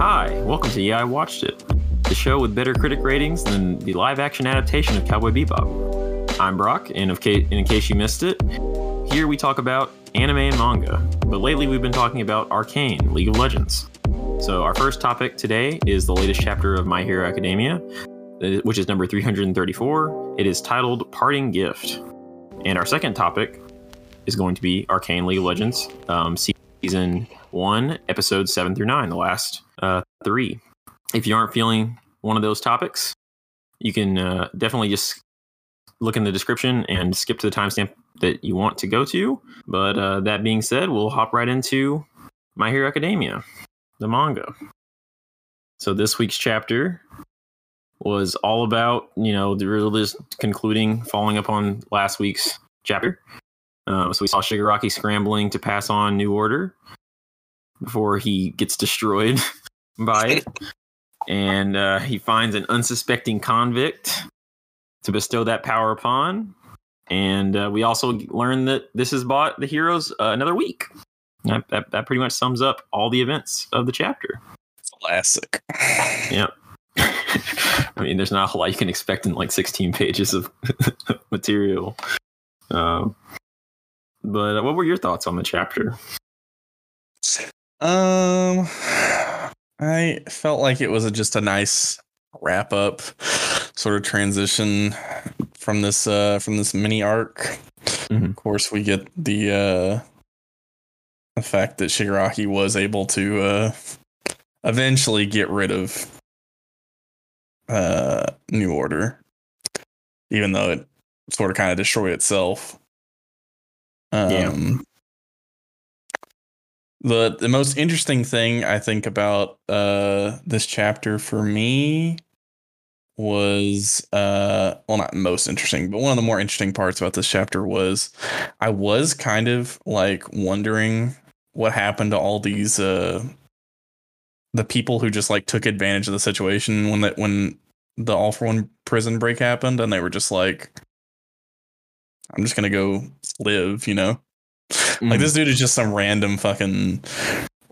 Hi, welcome to Yeah, I Watched It, the show with better critic ratings than the live action adaptation of Cowboy Bebop. I'm Brock, and, ca- and in case you missed it, here we talk about anime and manga, but lately we've been talking about Arcane, League of Legends. So, our first topic today is the latest chapter of My Hero Academia, uh, which is number 334. It is titled Parting Gift. And our second topic is going to be Arcane League of Legends, um, season one, episodes seven through nine, the last uh, three. If you aren't feeling one of those topics, you can uh, definitely just look in the description and skip to the timestamp that you want to go to. But uh, that being said, we'll hop right into My Hero Academia, the manga. So this week's chapter was all about, you know, the real just concluding, following up on last week's chapter. Uh, so we saw Shigaraki scrambling to pass on New Order before he gets destroyed by it. and uh, he finds an unsuspecting convict to bestow that power upon. And uh, we also learn that this has bought the heroes uh, another week. That, that, that pretty much sums up all the events of the chapter. Classic. Yep. I mean, there's not a whole lot you can expect in like 16 pages of material. Um, but uh, what were your thoughts on the chapter? Um, I felt like it was a, just a nice wrap up, sort of transition from this uh from this mini arc. Mhm. Of course, we get the uh the fact that Shigaraki was able to uh eventually get rid of uh New Order, even though it sort of kind of destroyed itself. Um, Yeah. the the most interesting thing I think about uh this chapter for me was uh well not most interesting, but one of the more interesting parts about this chapter was I was kind of like wondering what happened to all these uh the people who just like took advantage of the situation when that when the all for one prison break happened and they were just like I'm just gonna go live, you know? Like Mhm. this dude is just some random fucking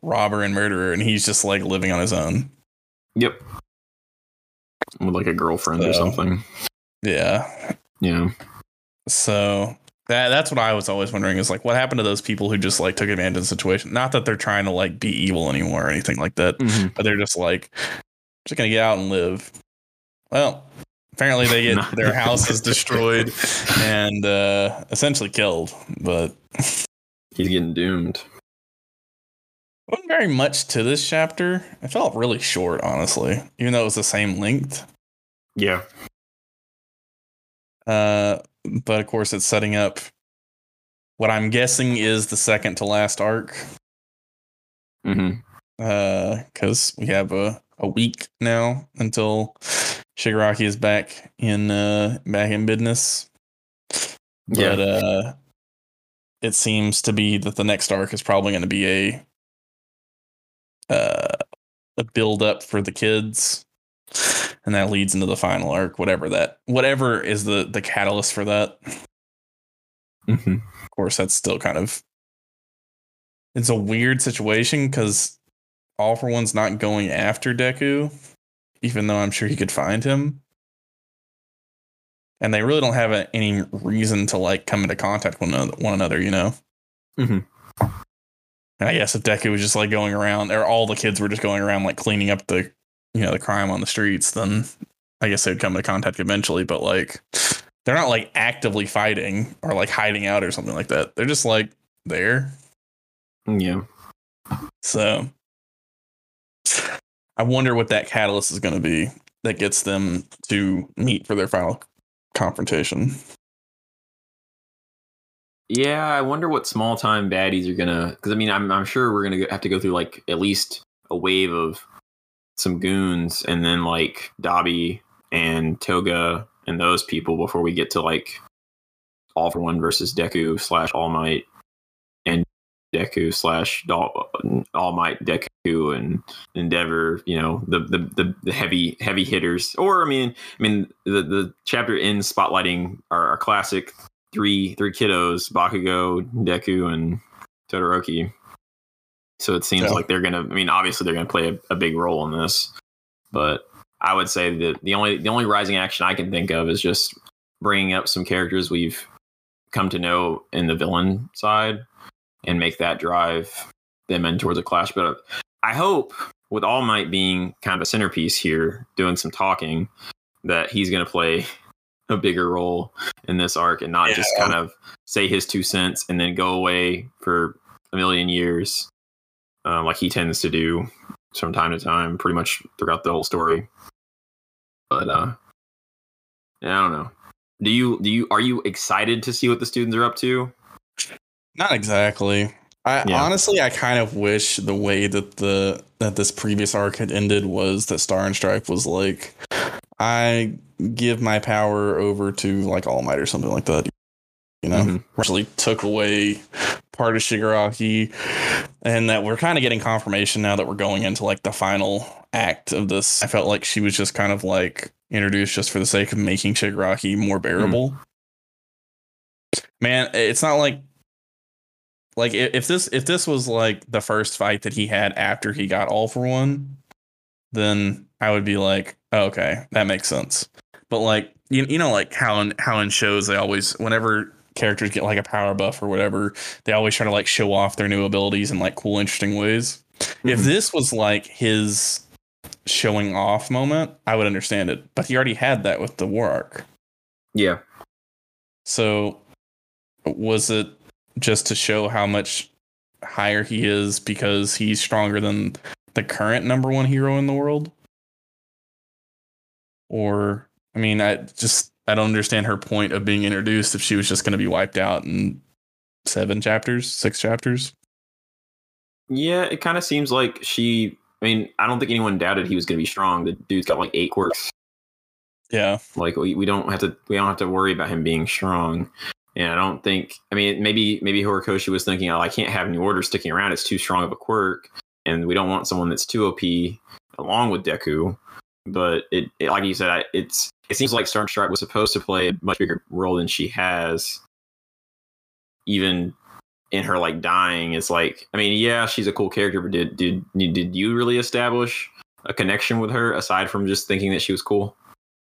robber and murderer, and he's just like living on his own. Yep. With like a girlfriend or something. Yeah. Yeah. So that that's what I was always wondering is like what happened to those people who just like took advantage of the situation? Not that they're trying to like be evil anymore or anything like that, Mhm. but they're just like just gonna get out and live. Well, apparently they get their house is destroyed and uh essentially killed, but He's getting doomed. wasn't very much to this chapter. It felt really short, honestly, even though it was the same length. Yeah. Uh, but of course, it's setting up what I'm guessing is the second to last arc. hmm Uh, because we have a, a week now until Shigaraki is back in uh back in business. Yeah. But uh, it seems to be that the next arc is probably going to be a uh a build up for the kids and that leads into the final arc whatever that whatever is the the catalyst for that hmm of course that's still kind of it's a weird situation because all for one's not going after deku even though i'm sure he could find him. And they really don't have a, any reason to like come into contact with one another, one another you know? Mhm. And i guess if deku was just like going around or all the kids were just going around like cleaning up the you know the crime on the streets then i guess they'd come into contact eventually. But like they're not like actively fighting or like hiding out or something like that. They're just like there. Yeah. so I wonder what that catalyst is going to be that gets them to meet for their final confrontation. Yeah, I wonder what small time baddies are gonna. Because I mean, I'm I'm sure we're gonna have to go through like at least a wave of some goons, and then like Dabi and Toga and those people before we get to like All for One versus Deku slash All Might and Deku slash Dol- All Might Deku and Endeavor. You know the the the, the heavy heavy hitters. Or I mean, I mean the the chapter ends spotlighting our, our classic three three kiddos: Bakugo, Deku, and Todoroki. So it seems Yeah. like they're gonna. I mean, obviously they're gonna play a, a big role in this, but I would say that the only the only rising action I can think of is just bringing up some characters we've come to know in the villain side and make that drive them in towards a clash. But I hope, with All Might being kind of a centerpiece here, doing some talking, that he's going to play a bigger role in this arc and not just kind of say his two cents and then go away for a million years, uh, like he tends to do from time to time, pretty much throughout the whole story. But uh, I don't know. Do you do you are you excited to see what the students are up to? Not exactly. I Yeah. honestly, I kind of wish the way that the that this previous arc had ended was that Star and Stripe was like, I give my power over to like All Might or something like that. You know, Mhm. actually took away part of Shigaraki, and that we're kind of getting confirmation now that we're going into like the final act of this. I felt like she was just kind of like introduced just for the sake of making Shigaraki more bearable. Man, it's not like like if this if this was like the first fight that he had after he got all for one, then I would be like, oh, okay, that makes sense. But like you you know like how in how in shows they always whenever characters get like a power buff or whatever, they always try to like show off their new abilities in like cool interesting ways. If Mhm. this was like his showing off moment, I would understand it. But he already had that with the war arc. Yeah. So was it just to show how much higher he is because he's stronger than the current number one hero in the world? Or I mean, I just I don't understand her point of being introduced if she was just going to be wiped out in seven chapters, six chapters. Yeah, it kind of seems like she. I mean, I don't think anyone doubted he was going to be strong. The dude's got like eight quirks. Yeah, Like we, we don't have to we don't have to worry about him being strong. And I don't think. I mean, maybe maybe Horikoshi was thinking, oh, I can't have New Order sticking around. It's too strong of a quirk, and we don't want someone that's too OP along with Deku. But it, it like you said, it's it seems like Star Stripe was supposed to play a much bigger role than she has. Even in her like dying, it's like I mean, yeah, she's a cool character, but did did did you really establish a connection with her aside from just thinking that she was cool?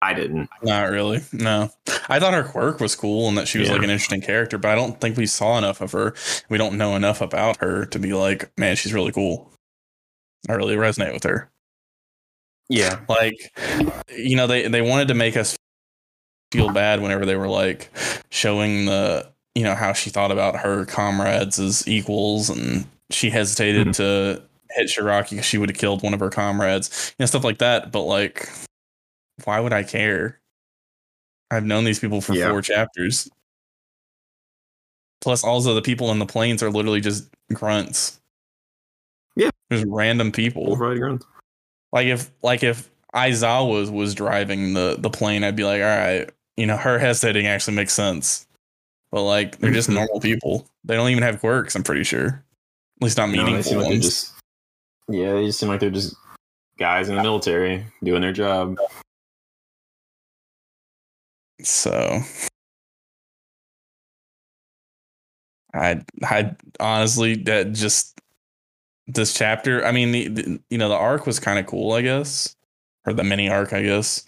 I didn't. not really. No, I thought her quirk was cool and that she was Yeah. like an interesting character, but I don't think we saw enough of her. We don't know enough about her to be like, man, she's really cool. I really resonate with her. Yeah. like you know they they wanted to make us feel bad whenever they were like showing the you know how she thought about her comrades as equals and she hesitated Mhm. to hit Shiraki because she would have killed one of her comrades you know stuff like that but like why would I care I've known these people for Yeah. four chapters plus also the people in the planes are literally just grunts Yeah. just random people Wolverine Grunt. like if like if Aizawa was was driving the the plane, I'd be like, all right, you know, her hesitating actually makes sense. But like they're just normal people. They don't even have quirks, I'm pretty sure. At least not No, meaningful seem like ones. just yeah, they just seem like they're just guys in the military doing their job. So I I honestly that just this chapter, I mean the, the you know, the arc was kind of cool, I guess. Or the mini arc, I guess.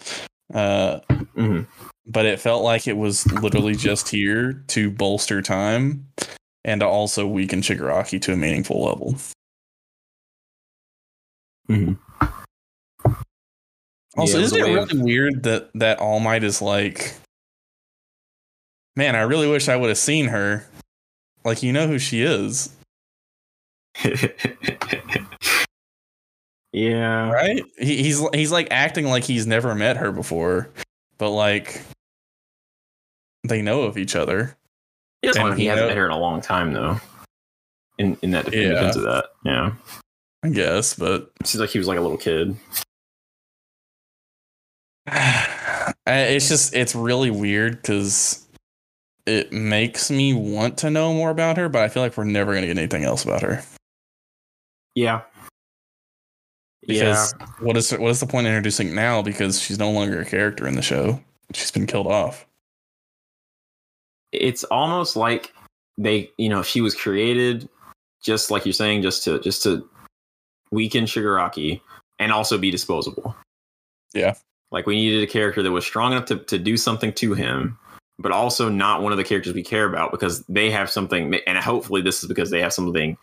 Uh Mhm. but it felt like it was literally just here to bolster time and to also weaken Shigaraki to a meaningful level. Mhm. Also, Yeah, isn't it really weird that that All Might is like, man, I really wish I would have seen her. Like, you know who she is, yeah. right? He, he's he's like acting like he's never met her before, but like they know of each other. He, doesn't- he he hasn't know- met her in a long time though. In in that in Yeah. defense of that, yeah. I guess, but Seems like he was like a little kid. It's just it's really weird because it makes me want to know more about her, but I feel like we're never gonna get anything else about her. Yeah. Because what is what is the point in introducing now? Because she's no longer a character in the show. She's been killed off. it's almost like they you know she was created just like you're saying, just to just to weaken Shigaraki and also be disposable. Yeah. Like we needed a character that was strong enough to, to do something to him, but also not one of the characters we care about because they have something and hopefully this is because they have something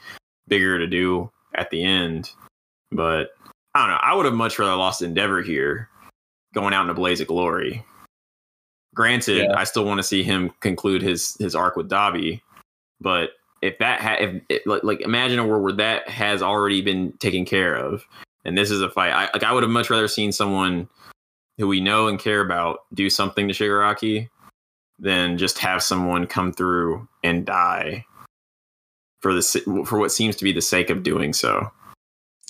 bigger to do at the end. But I don't know. I would have much rather lost Endeavor here, going out in a blaze of glory. Granted, Yeah. I still want to see him conclude his his arc with Dabi, but if that ha- if it, like, like imagine a world where that has already been taken care of, and this is a fight. I like I would have much rather seen someone who we know and care about do something to Shigaraki than just have someone come through and die for the for what seems to be the sake of doing so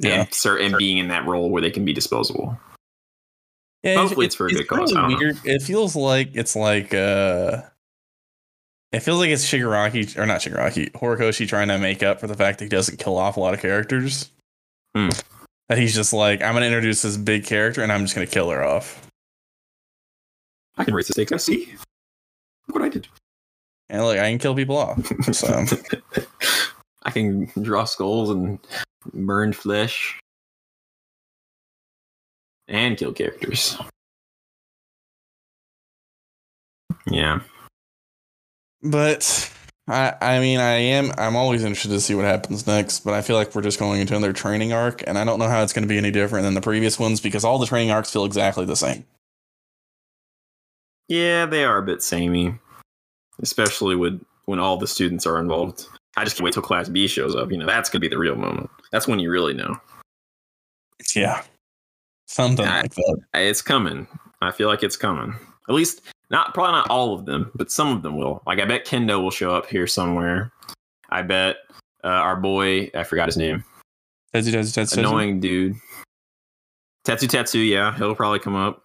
Yeah. and cer- and being in that role where they can be disposable. Yeah, Hopefully it's for a good cause, weird. It feels like it's like uh it feels like it's Shigaraki or not Shigaraki, Horikoshi trying to make up for the fact that he doesn't kill off a lot of characters. Hmm. That he's just like, I'm gonna introduce this big character and I'm just gonna kill her off. I can raise the stakes. I see. Look what I did. And like I can kill people off. So I can draw skulls and burn flesh and kill characters. Yeah. But I I mean I am I'm always interested to see what happens next, but I feel like we're just going into another training arc and I don't know how it's gonna be any different than the previous ones because all the training arcs feel exactly the same. Yeah, they are a bit samey, especially with when all the students are involved. I just can't wait till Class B shows up. You know, that's gonna be the real moment. That's when you really know. Yeah. Something I- like that. It's coming. I feel like it's coming. At least not probably not all of them, but some of them will. Like I bet Kendo will show up here somewhere. I bet uh, our boy, I forgot his name, Tetsu, tetsu, tetsu, annoying dude, Tetsu Tetsu. Yeah, he'll probably come up.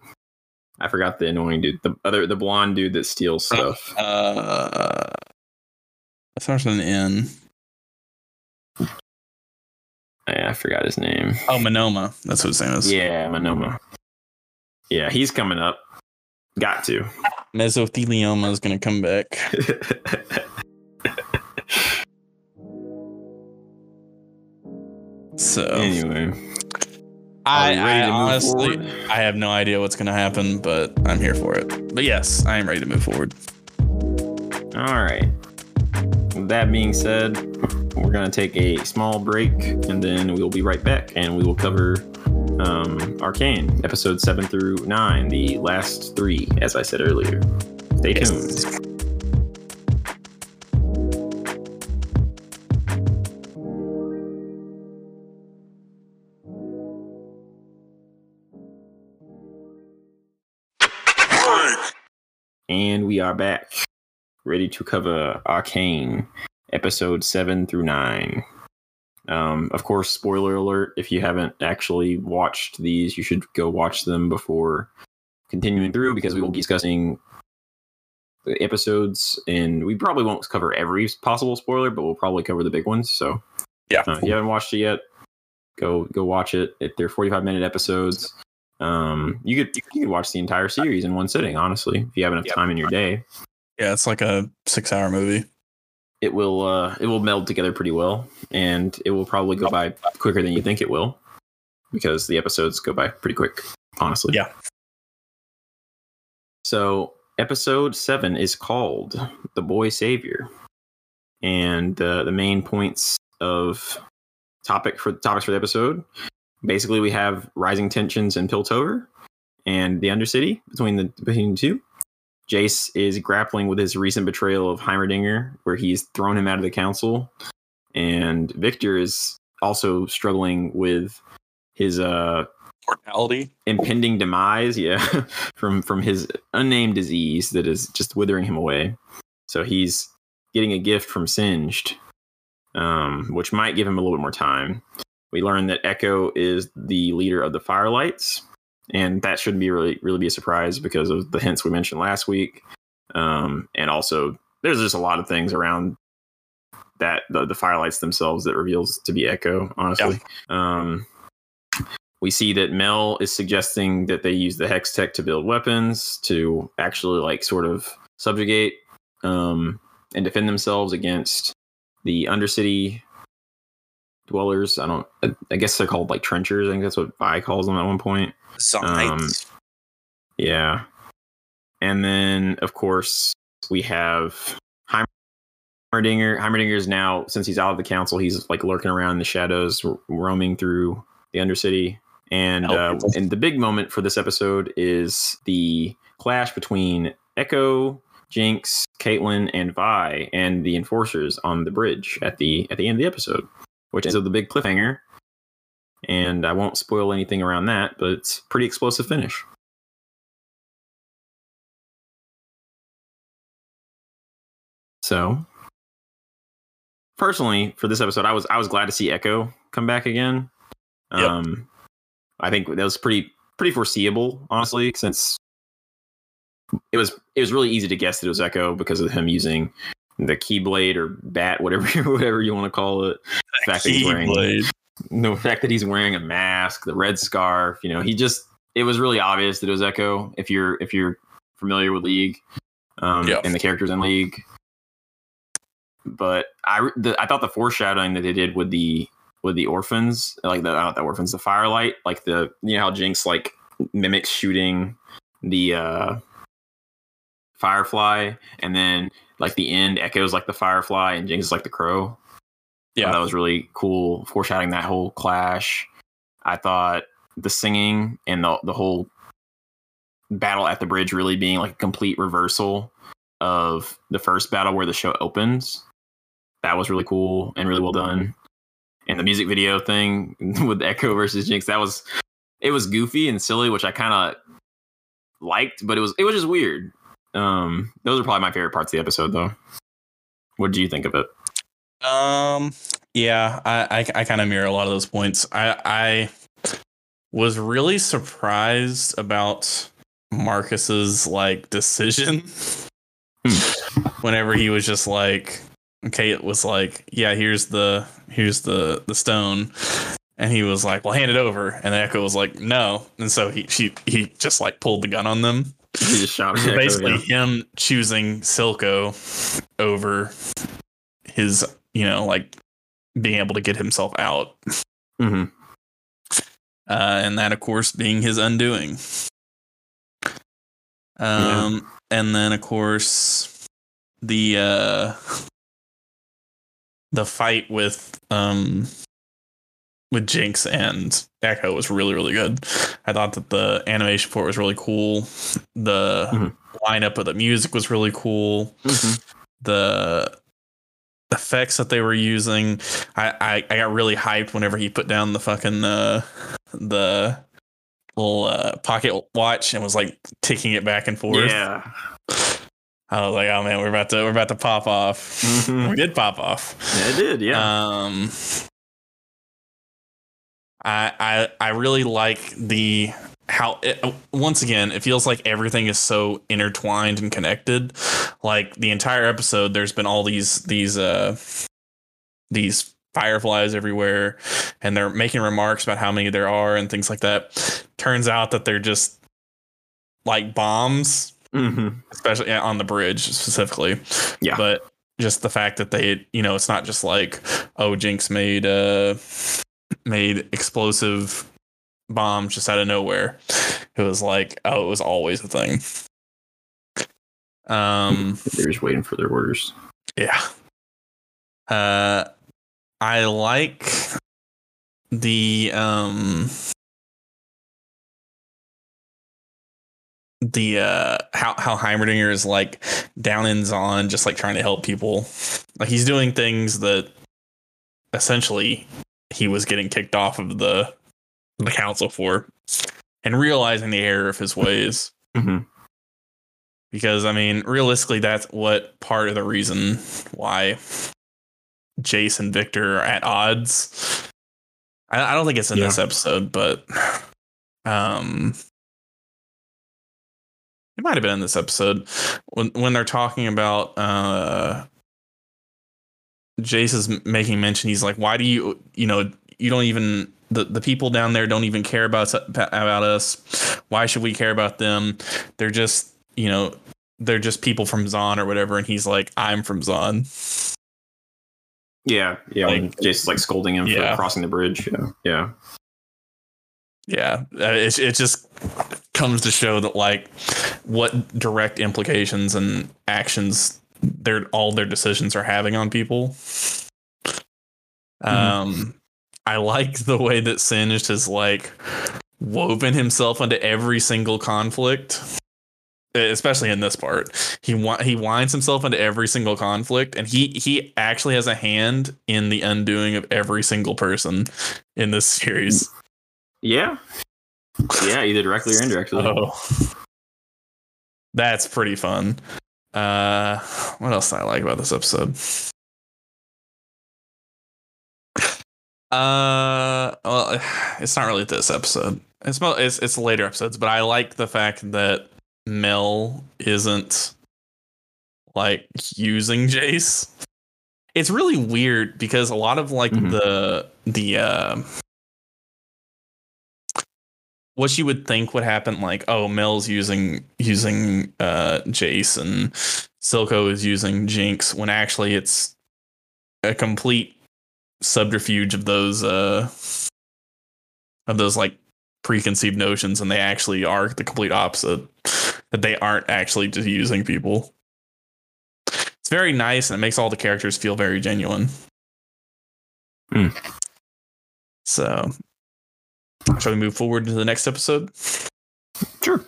I forgot the annoying dude, the other, the blonde dude that steals stuff. Uh, it starts with an N. Yeah, I forgot his name. Oh, Monoma. That's what his name is. Yeah, Monoma. Yeah, he's coming up. Got to. Mesothelioma is going to come back. So anyway, I, are we ready I honestly, forward? I have no idea what's going to happen, but I'm here for it. But yes, I am ready to move forward. All right. With that being said, we're going to take a small break and then we'll be right back and we will cover um, Arcane, episode 7 through 9, the last three, as I said earlier. Stay Yes. tuned. And we are back, ready to cover Arcane, episode 7 through 9. Um, of course, spoiler alert if you haven't actually watched these, you should go watch them before continuing through because we will be discussing the episodes and we probably won't cover every possible spoiler, but we'll probably cover the big ones. So, Yeah. uh, if you haven't watched it yet, go go watch it. If they're 45 minute episodes, um, you could you could watch the entire series in one sitting. Honestly, if you have enough Yep. time in your day, Yeah, it's like a six hour movie. It will uh, it will meld together pretty well, and it will probably go by quicker than you think it will, because the episodes go by pretty quick. Honestly, Yeah. So episode seven is called "The Boy Savior," and uh, the main points of topic for topics for the episode. Basically, we have rising tensions in Piltover and the Undercity between the between the two. Jace is grappling with his recent betrayal of Heimerdinger, where he's thrown him out of the council, and Viktor is also struggling with his uh Mortality. impending demise yeah from from his unnamed disease that is just withering him away. So he's getting a gift from singed um which might give him a little bit more time. We learn that Ekko is the leader of the firelights and that shouldn't be really really be a surprise because of the hints we mentioned last week um and also there's just a lot of things around that the, the firelights themselves that reveals to be Ekko honestly um we see that Mel is suggesting that they use the hex tech to build weapons to actually like sort of subjugate um, and defend themselves against the Undercity dwellers. I don't. I guess they're called like trenchers. I think that's what Vi calls them at one point. Zaunites. Yeah. And then, of course, we have Heimerdinger. Heimerdinger is now, since he's out of the council, he's like lurking around in the shadows, ro- roaming through the Undercity. And uh, and the big moment for this episode is the clash between Ekko, Jinx, Caitlyn, and Vi, and the enforcers on the bridge at the at the end of the episode, which is the big cliffhanger. And I won't spoil anything around that, but it's pretty explosive finish. So, personally, for this episode, I was I was glad to see Ekko come back again. Yep. Um, I think that was pretty pretty foreseeable, honestly, since it was it was really easy to guess that it was Ekko because of him using the Keyblade or bat, whatever whatever you want to call it. The fact that he's wearing Keyblade. the fact that he's wearing a mask, the red scarf, you know, he just it was really obvious that it was Ekko if you're if you're familiar with League um Yeah. and the characters in League. But I the, I thought the foreshadowing that they did with the with the orphans, like the not the orphans, the firelight, like the you know how Jinx like mimics shooting the uh firefly and then like the end Ekko's like the firefly and Jinx is like the crow. Yeah. that was really cool foreshadowing that whole clash. I thought the singing and the the whole battle at the bridge really being like a complete reversal of the first battle where the show opens. That was really cool and really well done. And the music video thing with Ekko versus Jinx, that was it was goofy and silly, which I kind of liked, but it was it was just weird. Um, those are probably my favorite parts of the episode, though. What do you think of it? Um. Yeah, I I, I kind of mirror a lot of those points. I I was really surprised about Marcus's like decision whenever he was just like, okay, it was like, yeah, here's the here's the the stone. And he was like, "Well, hand it over." And Ekko was like, "No." And so he she he just like pulled the gun on them. He just shot Ekko, basically, yeah. him choosing Silco over his, you know, like being able to get himself out, Mhm. uh, and that, of course, being his undoing. Um, and then, of course, the uh, the fight with um with Jinx and Ekko was really really good. I thought that the animation for it was really cool. The Mhm. lineup of the music was really cool. Mhm. The effects that they were using, I, I I got really hyped whenever he put down the fucking uh the little uh, pocket watch and was like ticking it back and forth. Yeah. I was like, oh man, we're about to we're about to pop off. Mhm. We did pop off. Yeah, it did. Yeah. Um, I I I really like the how it, once again it feels like everything is so intertwined and connected. Like the entire episode, there's been all these these uh these fireflies everywhere, and they're making remarks about how many there are and things like that. Turns out that they're just like bombs hmm especially on the bridge specifically. Yeah. But just the fact that they, you know, it's not just like, oh, Jinx made uh made explosive bombs just out of nowhere. It was like, oh, it was always a thing. Um They're just waiting for their orders. yeah. Uh I like the um the uh how how Heimerdinger is like down in Zaun just like trying to help people. Like he's doing things that essentially he was getting kicked off of the the council for and realizing the error of his ways hmm because I mean, realistically, that's what part of the reason why Jace and Viktor are at odds. I, I don't think it's in Yeah. this episode, but um, it might have been in this episode when when they're talking about uh, Jace is making mention. He's like, "Why do you, you know, you don't even." The, the people down there don't even care about us- about us. Why should we care about them? They're just you know, they're just people from Zaun or whatever. And he's like, I'm from Zaun. Yeah, yeah. Like- Jason's like scolding him Yeah. for crossing the bridge. Yeah, yeah. Yeah, uh, it it just comes to show that like what direct implications and actions their all their decisions are having on people. Um, I like the way that Singed has like woven himself into every single conflict, especially in this part. He wa- he winds himself into every single conflict, and he he actually has a hand in the undoing of every single person in this series. Yeah. Yeah, either directly or indirectly. Oh, that's pretty fun. Uh, what else did I like about this episode? Uh, well, it's not really this episode. It's mo- it's it's later episodes, but I like the fact that Mel isn't like using Jace. It's really weird because a lot of like Mhm. the the uh, what you would think would happen, like oh Mel's using using uh Jace and Silco is using Jinx, when actually it's a complete subterfuge of those uh of those like preconceived notions and they actually are the complete opposite that they aren't actually just using people it's very nice and it makes all the characters feel very genuine Hmm. so shall we move forward to the next episode Sure.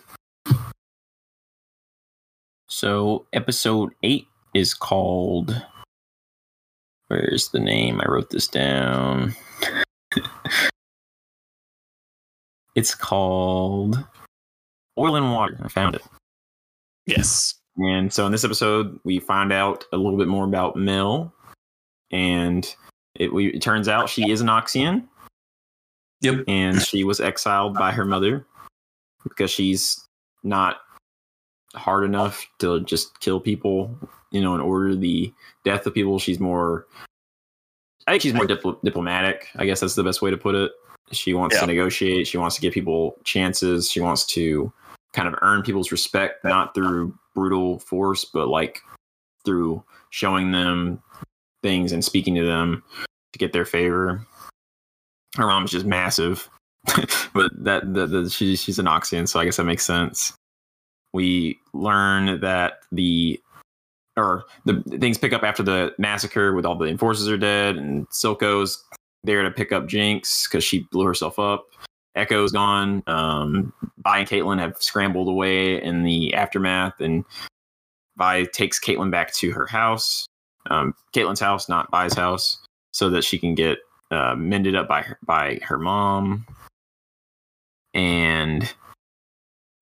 So episode eight is called. Where's the name? I wrote this down. it's called Oil and Water. I found it. yes And so in this episode, we find out a little bit more about Mel, and it, we, it turns out she is a Noxian. Yep. And she was exiled by her mother because she's not hard enough to just kill people, you know, and order the death of people. She's more, I think she's more dipl- diplomatic. I guess that's the best way to put it. She wants Yeah. to negotiate. She wants to give people chances. She wants to kind of earn people's respect, not through brutal force, but like through showing them things and speaking to them to get their favor. Her mom's just massive, but that the, the, she, she's a Noxian, so I guess that makes sense. We learn that the or the things pick up after the massacre with all the enforcers are dead and Silco's there to pick up Jinx because she blew herself up. Ekko's gone. Um, Vi and Caitlyn have scrambled away in the aftermath, and Vi takes Caitlyn back to her house, um, Caitlyn's house, not Vi's house, so that she can get uh, mended up by her, by her mom. And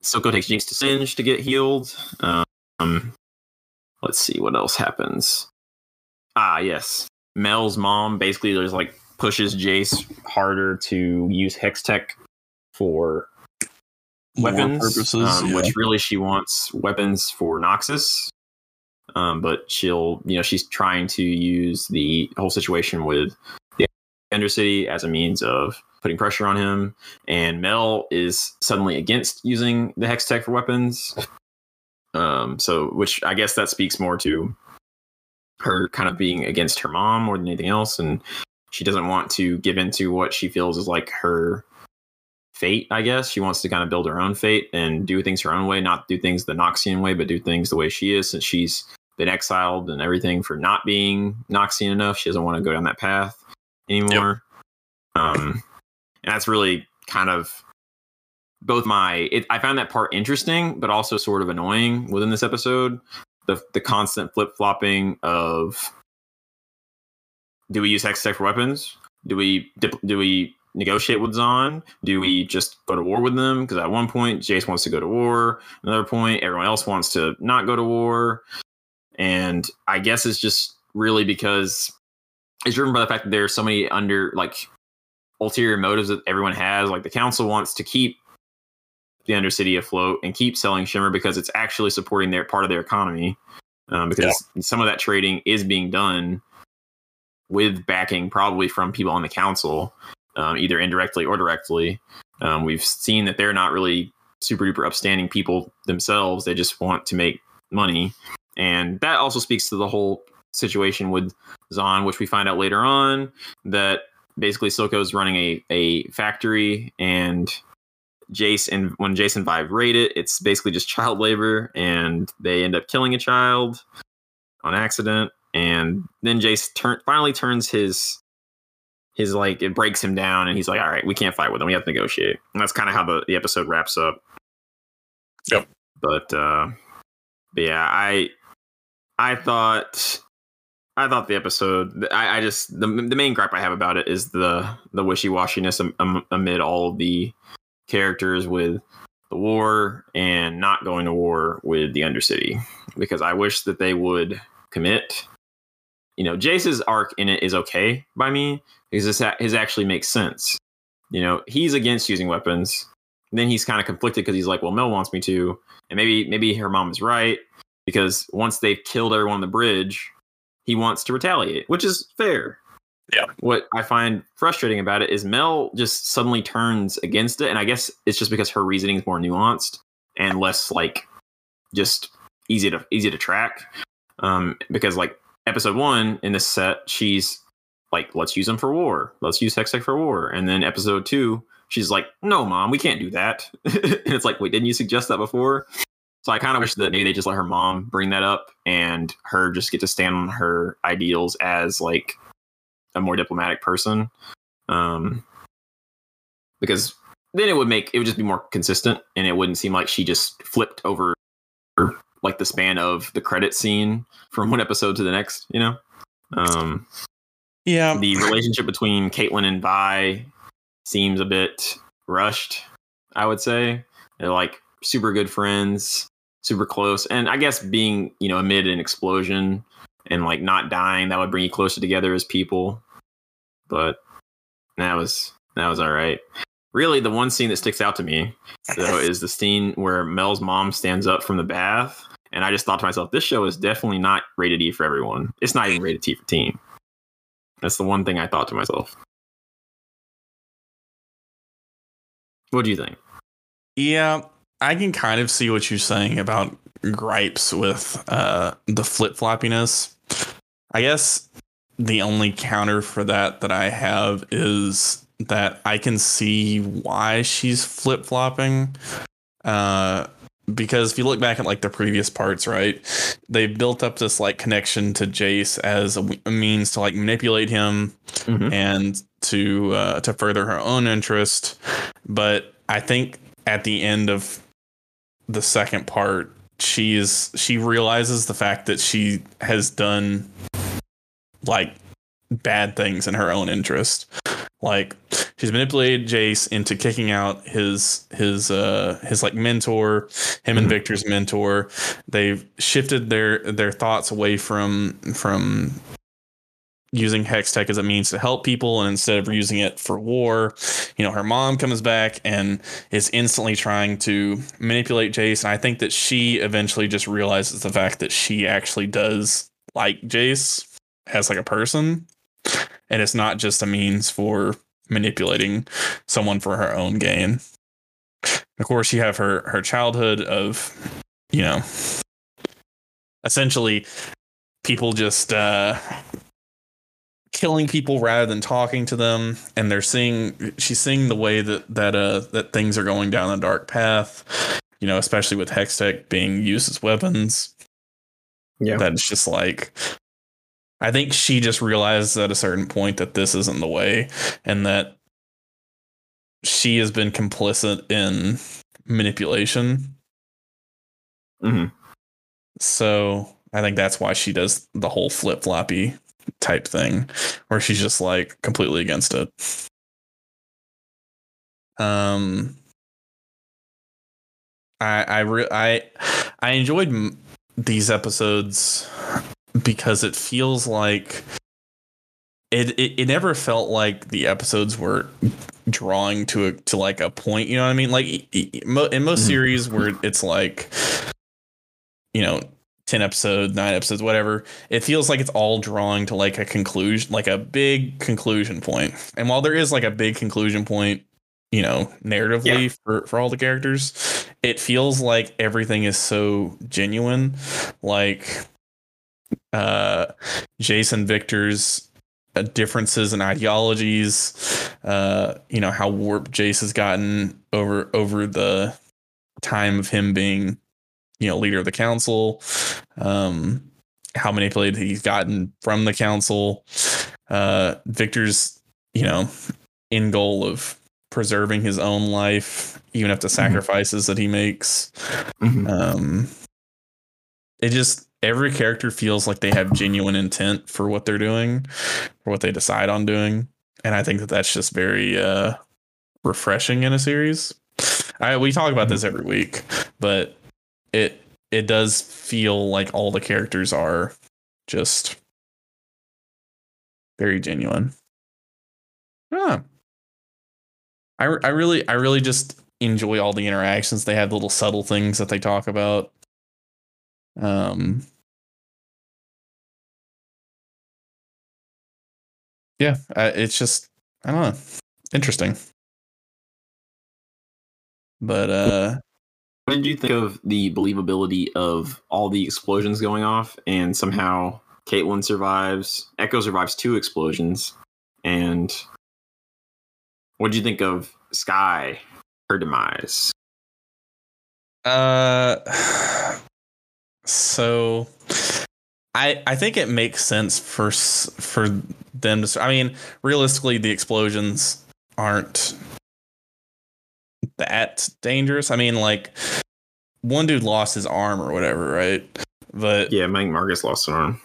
Silco takes Jinx to Singe to get healed. Um, let's see what else happens. Ah, yes. Mel's mom basically there's like pushes Jace harder to use Hex Tech for More weapons, purposes, um, yeah. which really she wants weapons for Noxus. Um, but she'll, you know, she's trying to use the whole situation with the Undercity as a means of putting pressure on him. And Mel is suddenly against using the Hex Tech for weapons. Um, so, which I guess that speaks more to her kind of being against her mom more than anything else. And she doesn't want to give into what she feels is like her fate, I guess. She wants to kind of build her own fate and do things her own way, not do things the Noxian way, but do things the way she is since she's been exiled and everything for not being Noxian enough. She doesn't want to go down that path anymore. Um, and that's really kind of both my it, I found that part interesting, but also sort of annoying within this episode. The the constant flip flopping of do we use hex tech for weapons? Do we do we negotiate with Zaun? Do we just go to war with them? Because at one point Jace wants to go to war, another point everyone else wants to not go to war, and I guess it's just really because it's driven by the fact that there's so many under like ulterior motives that everyone has. Like the council wants to keep the Undercity afloat and keep selling Shimmer because it's actually supporting their part of their economy. Um, because some of that trading is being done with backing, probably from people on the council, um, either indirectly or directly. Um, we've seen that they're not really super duper upstanding people themselves. They just want to make money. And that also speaks to the whole situation with Zaun, which we find out later on that basically Silco's running a, a factory and Jace and when Jace and Vi raid it, it's basically just child labor and they end up killing a child on accident. And then Jace turn finally turns his his like it breaks him down and he's like, All right, we can't fight with them, we have to negotiate. And that's kind of how the, the episode wraps up. Yep. But uh but yeah, I I thought I thought the episode. I, I just the the main gripe I have about it is the the wishy washiness am, amid all the characters with the war and not going to war with the Undercity because I wish that they would commit. You know, Jace's arc in it is okay by me because this his actually makes sense. You know, he's against using weapons. Then he's kind of conflicted because he's like, well, Mel wants me to, and maybe maybe her mom is right because once they've killed everyone on the bridge, he wants to retaliate, which is fair. Yeah. What I find frustrating about it is Mel just suddenly turns against it, and I guess it's just because her reasoning is more nuanced and less like just easy to easy to track. Um, because like episode one in this set, she's like, let's use them for war. Let's use Hextech for war. And then episode two, she's like, no, mom, we can't do that. and it's like, wait, didn't you suggest that before? So I kind of wish that maybe they just let her mom bring that up and her just get to stand on her ideals as like a more diplomatic person. Um, because then it would make it would just be more consistent and it wouldn't seem like she just flipped over like the span of the credit scene from one episode to the next, you know? Um, yeah. The relationship between Caitlyn and Vi seems a bit rushed, I would say. They're like super good friends super close. And I guess being, you know, amid an explosion and like not dying, that would bring you closer together as people. But that was that was all right. Really, the one scene that sticks out to me though is the scene where Mel's mom stands up from the bath, and I just thought to myself, this show is definitely not rated E for everyone. It's not even rated T for teen. That's the one thing I thought to myself. What do you think? Yeah, I can kind of see what you're saying about gripes with uh, the flip floppiness. I guess the only counter for that that I have is that I can see why she's flip flopping. Uh, because if you look back at like the previous parts, right, they've built up this like connection to Jace as a, a means to like manipulate him mm-hmm. and to uh, to further her own interest. But I think at the end of the second part, she's she realizes the fact that she has done like bad things in her own interest. Like she's manipulated Jace into kicking out his his uh his like mentor, him and mm-hmm. Viktor's mentor. They've shifted their their thoughts away from from using hex tech as a means to help people and instead of using it for war you know her mom comes back and is instantly trying to manipulate jace and i think that she eventually just realizes the fact that she actually does like jace as like a person and it's not just a means for manipulating someone for her own gain. Of course you have her her childhood of you know essentially people just uh killing people rather than talking to them. And they're seeing she's seeing the way that that uh that things are going down a dark path you know especially with hextech being used as weapons. Yeah. That's just like i think she just realizes at a certain point that this isn't the way and that she has been complicit in manipulation. Mm-hmm. so i think that's why she does the whole flip-floppy type thing where she's just like completely against it. Um I I re- I I enjoyed m- these episodes because it feels like it, it it never felt like the episodes were drawing to a to like a point you know what i mean like in most mm-hmm. series where it's like you know 10 episodes, nine episodes, whatever, it feels like it's all drawing to like a conclusion, like a big conclusion point. And while there is like a big conclusion point, you know, narratively yeah. for, for all the characters, it feels like everything is so genuine. Like uh, Jace and Viktor's uh, differences and ideologies. Uh, you know how warped Jace has gotten over over the time of him being, you know, leader of the council. Um, how manipulated he's gotten from the council. Uh, Viktor's, you know, end goal of preserving his own life, even if the sacrifices that he makes. Mhm. Um, it just every character feels like they have genuine intent for what they're doing, for what they decide on doing, and I think that that's just very uh, refreshing in a series. I we talk about this every week, but it it does feel like all the characters are just very genuine. Yeah. I, I really I really just enjoy all the interactions. They have little subtle things that they talk about. Um Yeah, uh, it's just I don't know, interesting. But uh What did you think of the believability of all the explosions going off and somehow Caitlyn survives, Ekko survives two explosions, and what did you think of Sky, her demise? Uh, so I I think it makes sense for for them to. I mean, realistically, the explosions aren't that dangerous. I mean, like one dude lost his arm or whatever, right? But Yeah, Mike Marcus lost an arm.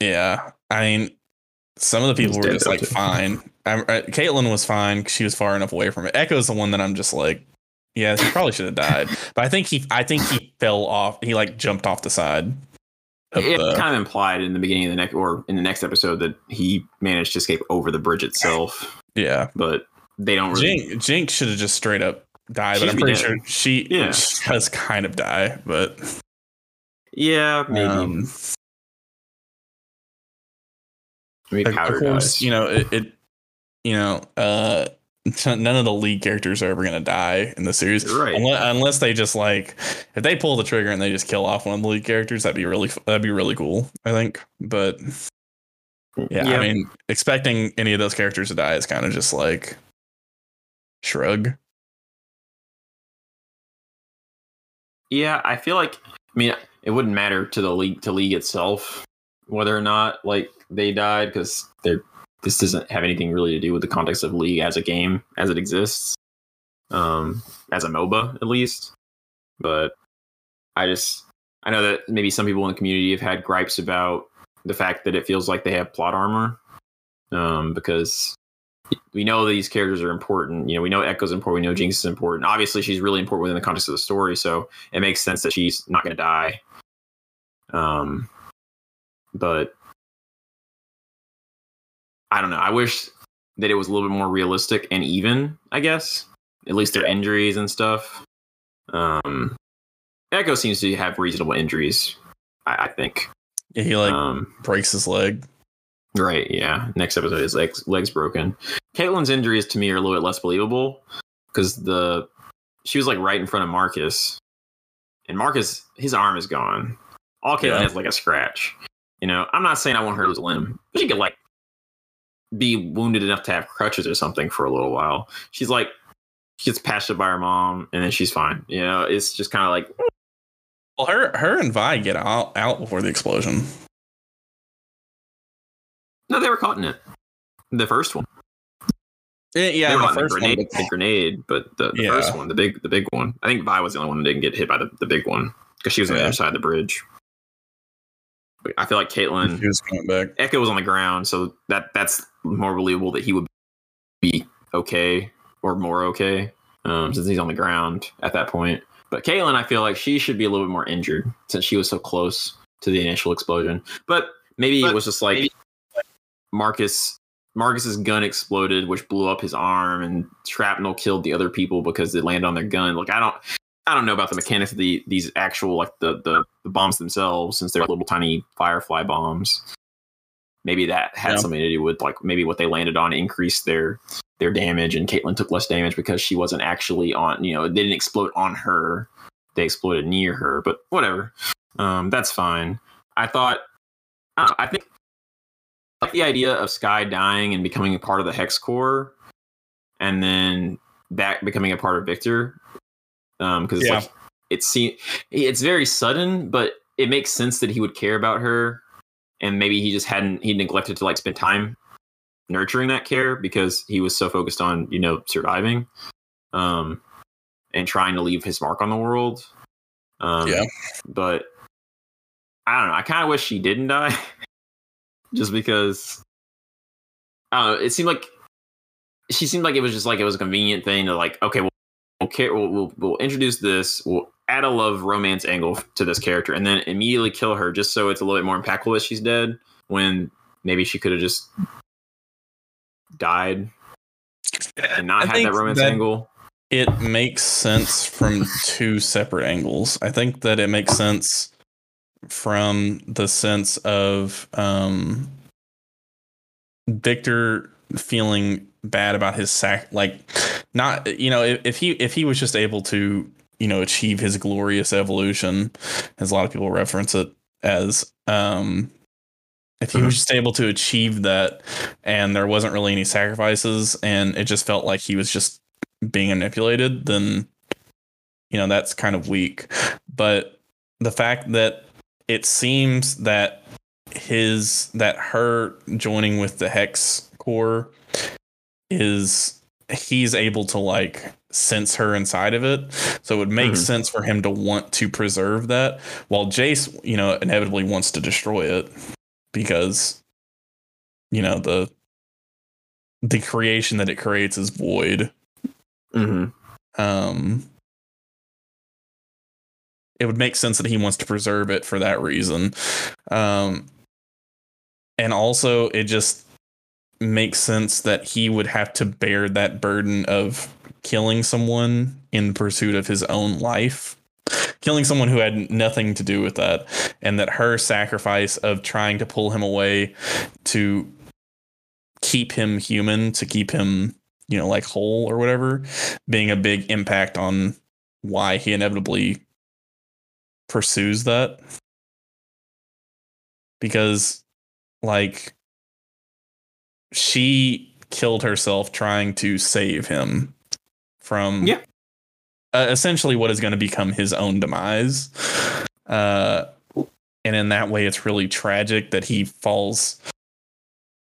yeah, I mean, some of the people He's were just like fine. I, I, Caitlyn was fine; She was far enough away from it. Ekko's the one that I'm just like, yeah, he probably should have died. But I think he, I think he fell off. He like jumped off the side. It the, kind of implied in the beginning of the next or in the next episode that he managed to escape over the bridge itself, yeah, but they don't really. Jinx, Jinx should have just straight up died. She But I'm pretty dead. sure she, Yeah. she does kind of die. But Yeah, maybe. um, maybe of Powder course, dies. you know it, it. You know, uh, none of the lead characters are ever gonna die in the series, Right. Unless, unless they just like if they pull the trigger and they just kill off one of the lead characters, that'd be really that'd be really cool. I think, but yeah, I mean, expecting any of those characters to die is kind of just like shrug. Yeah, I feel like I mean it wouldn't matter to the league to league itself whether or not like they died because they're this doesn't have anything really to do with the context of league as a game as it exists. Um as a MOBA at least. But I just I know that maybe some people in the community have had gripes about the fact that it feels like they have plot armor. Um because we know these characters are important. You know, we know Ekko's important. We know Jinx is important. Obviously, she's really important within the context of the story. So it makes sense that she's not going to die. Um, but I don't know. I wish that it was a little bit more realistic and even. I guess at least their injuries and stuff. Um, Ekko seems to have reasonable injuries. I, I think. Yeah, he like um, breaks his leg. Right. Yeah. Next episode, his legs legs broken. Caitlyn's injuries to me are a little bit less believable because the she was like right in front of Marcus, and Marcus his arm is gone. All Caitlyn Yeah. has like a scratch. You know, I'm not saying I want her to lose a limb, but she could like be wounded enough to have crutches or something for a little while. She's like she gets patched up by her mom, and then she's fine. You know, it's just kind of like Well, her her and Vi get out out before the explosion. no, they were caught in it. The first one. Yeah, yeah the first the grenade, one. the grenade, but the, the Yeah. first one, the big, the big one. I think Vi was the only one that didn't get hit by the, the big one because she was on the other side of the bridge. But I feel like Caitlyn He was coming back. Ekko was on the ground, so that that's more believable that he would be okay or more okay um, since he's on the ground at that point. But Caitlyn, I feel like she should be a little bit more injured since she was so close to the initial explosion. But maybe it was just like Marcus. Marcus's gun exploded, which blew up his arm, and shrapnel killed the other people because it landed on their gun. Like I don't, I don't know about the mechanics of the these actual like the the, the bombs themselves, since they're little tiny firefly bombs. Maybe that had Yeah. something to do with like maybe what they landed on increased their their damage, and Caitlyn took less damage because she wasn't actually on. You know, they didn't explode on her; they exploded near her. But whatever, um, that's fine. I thought I, I think like the idea of Sky dying and becoming a part of the Hex Core, and then that becoming a part of Viktor, Um, because it's yeah. like it seems it's very sudden, but it makes sense that he would care about her, and maybe he just hadn't he neglected to like spend time nurturing that care because he was so focused on you know surviving, um, and trying to leave his mark on the world. Um, yeah, but I don't know. I kind of wish she didn't die, just because. I don't know. It seemed like she seemed like it was just like it was a convenient thing to like, okay, we'll we'll we'll, we'll introduce this, we'll add a love romance angle to this character, and then immediately kill her just so it's a little bit more impactful that she's dead. When maybe she could have just died and not I had that romance that angle. It makes sense from two separate angles. I think that it makes sense from the sense of um, Viktor feeling bad about his sac like not you know if, if he if he was just able to you know achieve his glorious evolution as a lot of people reference it as um if he was mm-hmm. just able to achieve that and there wasn't really any sacrifices and it just felt like he was just being manipulated then you know that's kind of weak but the fact that it seems that his that her joining with the hex core is he's able to like sense her inside of it so it would make mm-hmm. sense for him to want to preserve that while jace you know inevitably wants to destroy it because you know the the creation that it creates is void mm-hmm. um it would make sense that he wants to preserve it for that reason. Um, and also, it just makes sense that he would have to bear that burden of killing someone in pursuit of his own life killing someone who had nothing to do with that and that her sacrifice of trying to pull him away to keep him human to keep him you know like whole or whatever being a big impact on why he inevitably pursues that. Because like she killed herself trying to save him from yeah. uh, essentially what is going to become his own demise. Uh and in that way it's really tragic that he falls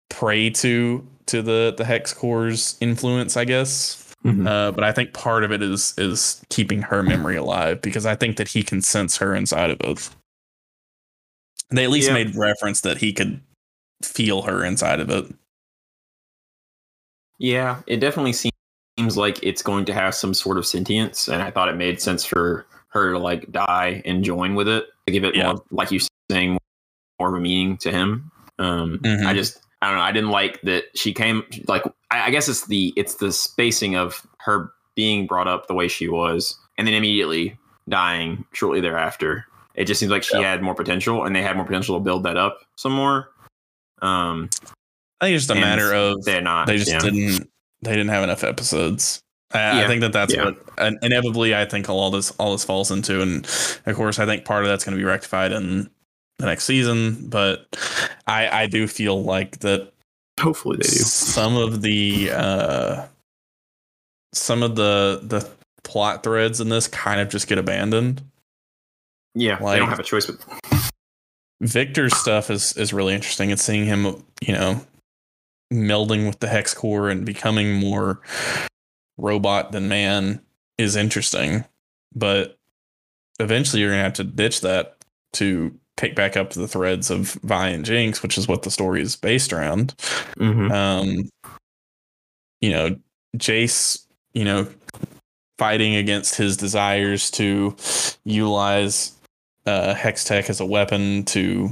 prey to to the the hex core's influence i guess Mm-hmm. Uh, but I think part of it is is keeping her memory alive because I think that he can sense her inside of it. They at least yeah. made reference that he could feel her inside of it. Yeah, it definitely seems like it's going to have some sort of sentience, and I thought it made sense for her to like die and join with it to give it yeah. more, like you saying, more of a meaning to him. Um, mm-hmm. I just I don't know. I didn't like that she came like I, I guess it's the it's the spacing of her being brought up the way she was and then immediately dying shortly thereafter. It just seems like she yeah. had more potential and they had more potential to build that up some more. Um I think it's just a matter of they're not they just yeah. didn't they didn't have enough episodes. I, yeah. I think that that's what inevitably I think all this all this falls into, and of course I think part of that's going to be rectified in the next season, but I I do feel like that. Hopefully they do. Some of the uh, some of the the plot threads in this kind of just get abandoned. Yeah, like, they don't have a choice. But Viktor's stuff is is really interesting. It's seeing him, you know, melding with the hex core and becoming more robot than man is interesting. But eventually, you're gonna have to ditch that to pick back up the threads of Vi and Jinx, which is what the story is based around. Mm-hmm. Um, you know, Jace, you know, fighting against his desires to utilize uh, Hex Tech as a weapon to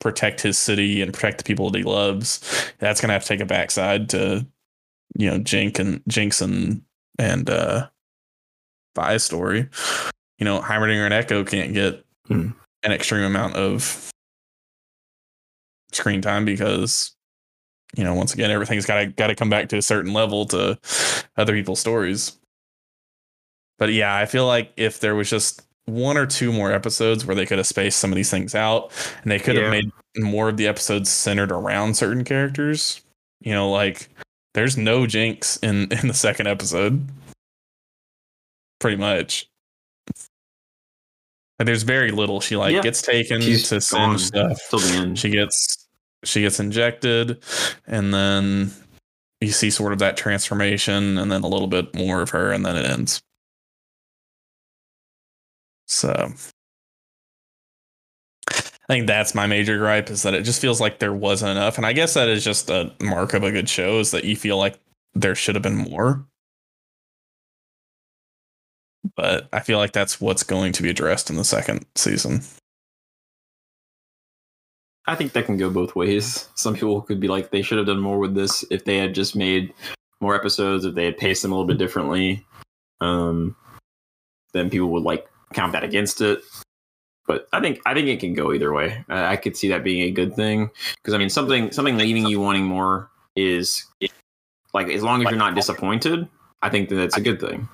protect his city and protect the people that he loves. That's gonna have to take a backside to, you know, Jink and Jinx and and uh, Vi's story. You know, Heimerdinger and Ekko can't get mm an extreme amount of screen time because you know once again everything's got to got to come back to a certain level to other people's stories but yeah i feel like if there was just one or two more episodes where they could have spaced some of these things out and they could yeah. have made more of the episodes centered around certain characters. You know, like there's no Jinx in in the second episode. Pretty much. There's very little. She like Yeah. gets taken She's to send stuff. till the end. She gets she gets injected, and then you see sort of that transformation, and then a little bit more of her, and then it ends. So I think that's my major gripe is that it just feels like there wasn't enough. And I guess that is just a mark of a good show is that you feel like there should have been more. But I feel like that's what's going to be addressed in the second season. I think that can go both ways. Some people could be like, they should have done more with this if they had just made more episodes, if they had paced them a little bit differently. Um, then people would like count that against it. But I think I think it can go either way. I, I could see that being a good thing because I mean something something leaving you wanting more is like as long as you're not disappointed, I think that that's a good thing.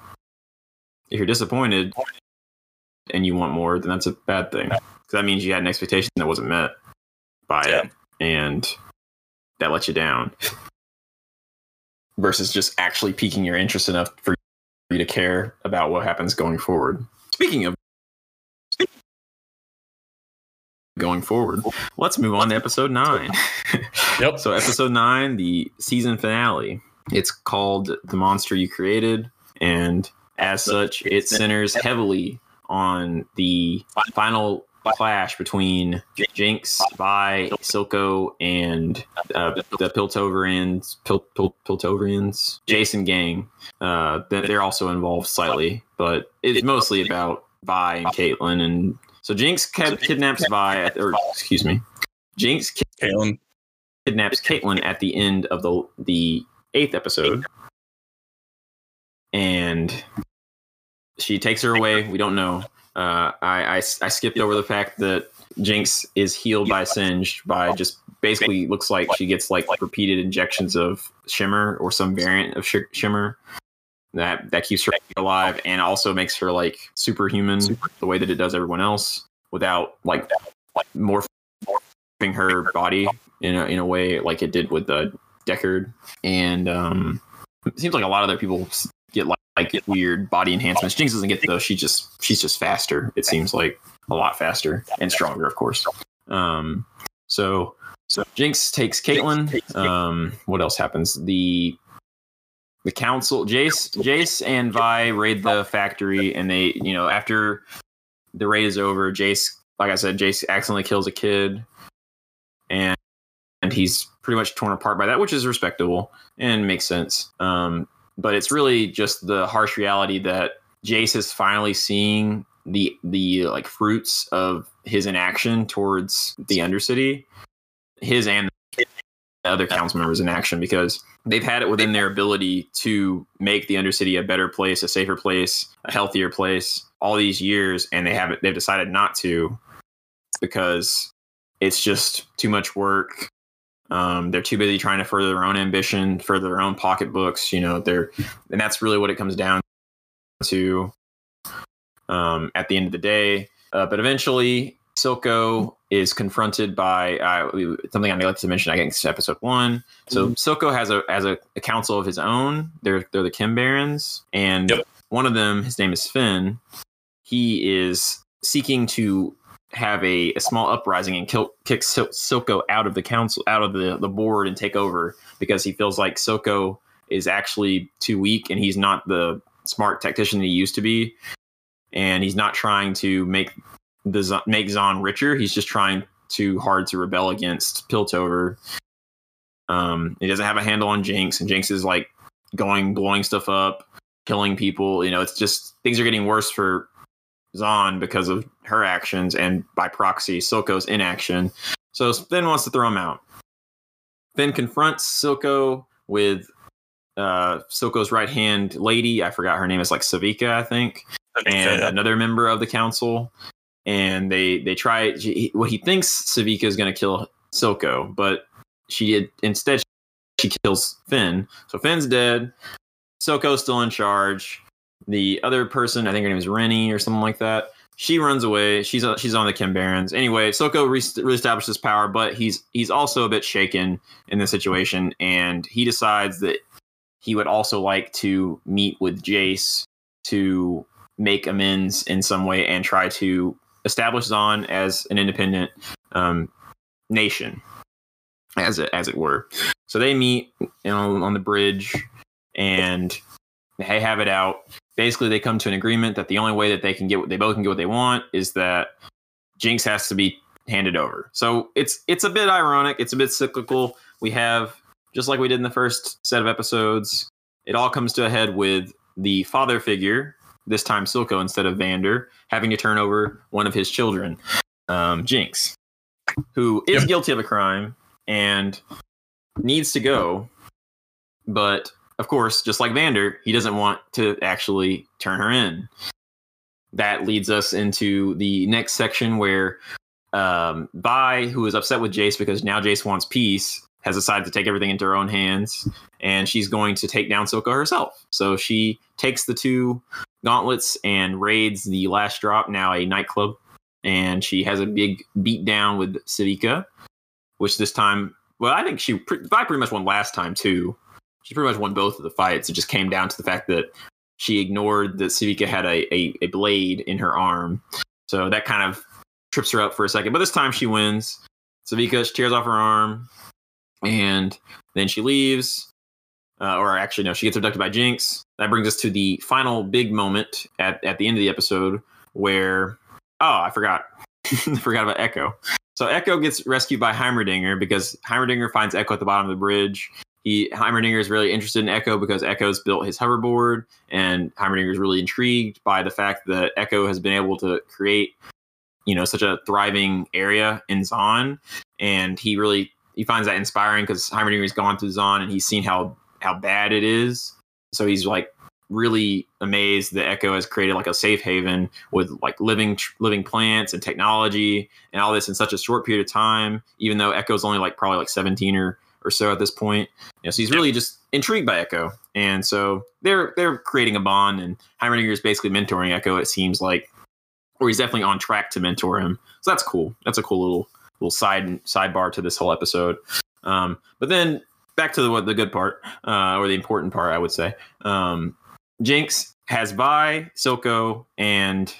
If you're disappointed and you want more, then that's a bad thing because that means you had an expectation that wasn't met by Yeah. it, and that let you down. Versus just actually piquing your interest enough for you to care about what happens going forward. Speaking of going forward, let's move on to episode nine. Yep. So episode nine, the season finale. It's called "The Monster You Created," and as such, it centers heavily on the final clash between Jinx, Vi, Silco, and uh, the Piltoverians, Pil- Pil- Piltoverians, Jason gang. Uh, they're also involved slightly, but it's mostly about Vi and Caitlyn. And so Jinx kid- kidnaps Vi, or excuse me, Jinx Caitlyn. kidnaps Caitlyn at the end of the the eighth episode, and she takes her away. We don't know. Uh, I, I I skipped over the fact that Jinx is healed by Singed by just basically looks like she gets like repeated injections of Shimmer or some variant of Sh- Shimmer that that keeps her alive and also makes her like superhuman the way that it does everyone else without like morphing her body in a, in a way like it did with the Deckard. And um, it seems like a lot of other people get like, like weird body enhancements. Jinx doesn't get those. She just she's just faster. It seems like a lot faster and stronger, of course. Um, so so Jinx takes Caitlyn. Um, what else happens? The the council, Jace, Jace and Vi raid the factory, and they, you know, after the raid is over, Jace, like I said, Jace accidentally kills a kid, and and he's pretty much torn apart by that, which is respectable and makes sense. Um, but it's really just the harsh reality that Jace is finally seeing the the like fruits of his inaction towards the Undercity, his and the other council members in action because they've had it within their ability to make the Undercity a better place, a safer place, a healthier place all these years, and they haven't. They've decided not to because it's just too much work. Um, they're too busy trying to further their own ambition, further their own pocketbooks. You know, they're and that's really what it comes down to. Um, at the end of the day, uh, but eventually, Silco is confronted by uh, something I neglected to mention. I guess episode one. So Silco has a has a, a council of his own. They're they're the Chem-Barons, and Yep. one of them, his name is Finn. He is seeking to have a, a small uprising and kill, kick Sil- Silco out of the council, out of the, the board, and take over because he feels like Silco is actually too weak and he's not the smart tactician he used to be, and he's not trying to make the make Zaun richer. He's just trying too hard to rebel against Piltover. Um, he doesn't have a handle on Jinx, and Jinx is like going blowing stuff up, killing people. You know, it's just things are getting worse for Zaun because of her actions and by proxy Silco's inaction. So Finn wants to throw him out. Finn confronts Silco with uh, Silco's right hand lady. I forgot her name is like Sevika, I think, and another member of the council. And they they try she, what he thinks Sevika is going to kill Silco, but she did instead she kills Finn. So Finn's dead. Silco's still in charge. The other person, I think her name is Renni or something like that. she runs away. She's uh, she's on the Chem-Barons. Anyway, re- reestablishes power, but he's he's also a bit shaken in this situation, and he decides that he would also like to meet with Jace to make amends in some way and try to establish Zaun as an independent um, nation, as it as it were. So they meet you know, on the bridge, and they have it out. Basically, they come to an agreement that the only way that they can get what they both can get what they want is that Jinx has to be handed over. So it's it's a bit ironic. It's a bit cyclical. We have just like we did in the first set of episodes. It all comes to a head with the father figure, this time Silco instead of Vander, having to turn over one of his children, um, Jinx, who is Yep. guilty of a crime and needs to go. But of course, just like Vander, he doesn't want to actually turn her in. That leads us into the next section where um, Vi, who is upset with Jace because now Jace wants peace, has decided to take everything into her own hands, and she's going to take down Silco herself. So she takes the two gauntlets and raids the last drop, now a nightclub, and she has a big beat down with Sevika, which this time, well, I think she Vi pretty much won last time too. She pretty much won both of the fights. It just came down to the fact that she ignored that Sevika had a, a, a blade in her arm. So that kind of trips her up for a second. But this time she wins. Sevika she tears off her arm, and then she leaves. Uh, or actually, no, she gets abducted by Jinx. That brings us to the final big moment at, at the end of the episode where, oh, I forgot. Forgot about Ekko. So Ekko gets rescued by Heimerdinger because Heimerdinger finds Ekko at the bottom of the bridge. He Heimerdinger is really interested in Ekko because Ekko's built his hoverboard, and Heimerdinger is really intrigued by the fact that Ekko has been able to create, you know, such a thriving area in Zaun, and he really he finds that inspiring because Heimerdinger's gone through Zaun and he's seen how how bad it is. So he's like really amazed that Ekko has created like a safe haven with like living living plants and technology and all this in such a short period of time. Even though Ekko's only like probably like seventeen or or so at this point, you know, so he's really just intrigued by Ekko, and so they're they're creating a bond. And Heimerdinger is basically mentoring Ekko. It seems like, or he's definitely on track to mentor him. So that's cool. That's a cool little little side sidebar to this whole episode. Um, but then back to the what the good part, uh, or the important part, I would say. Um, Jinx has Vi, Silco, and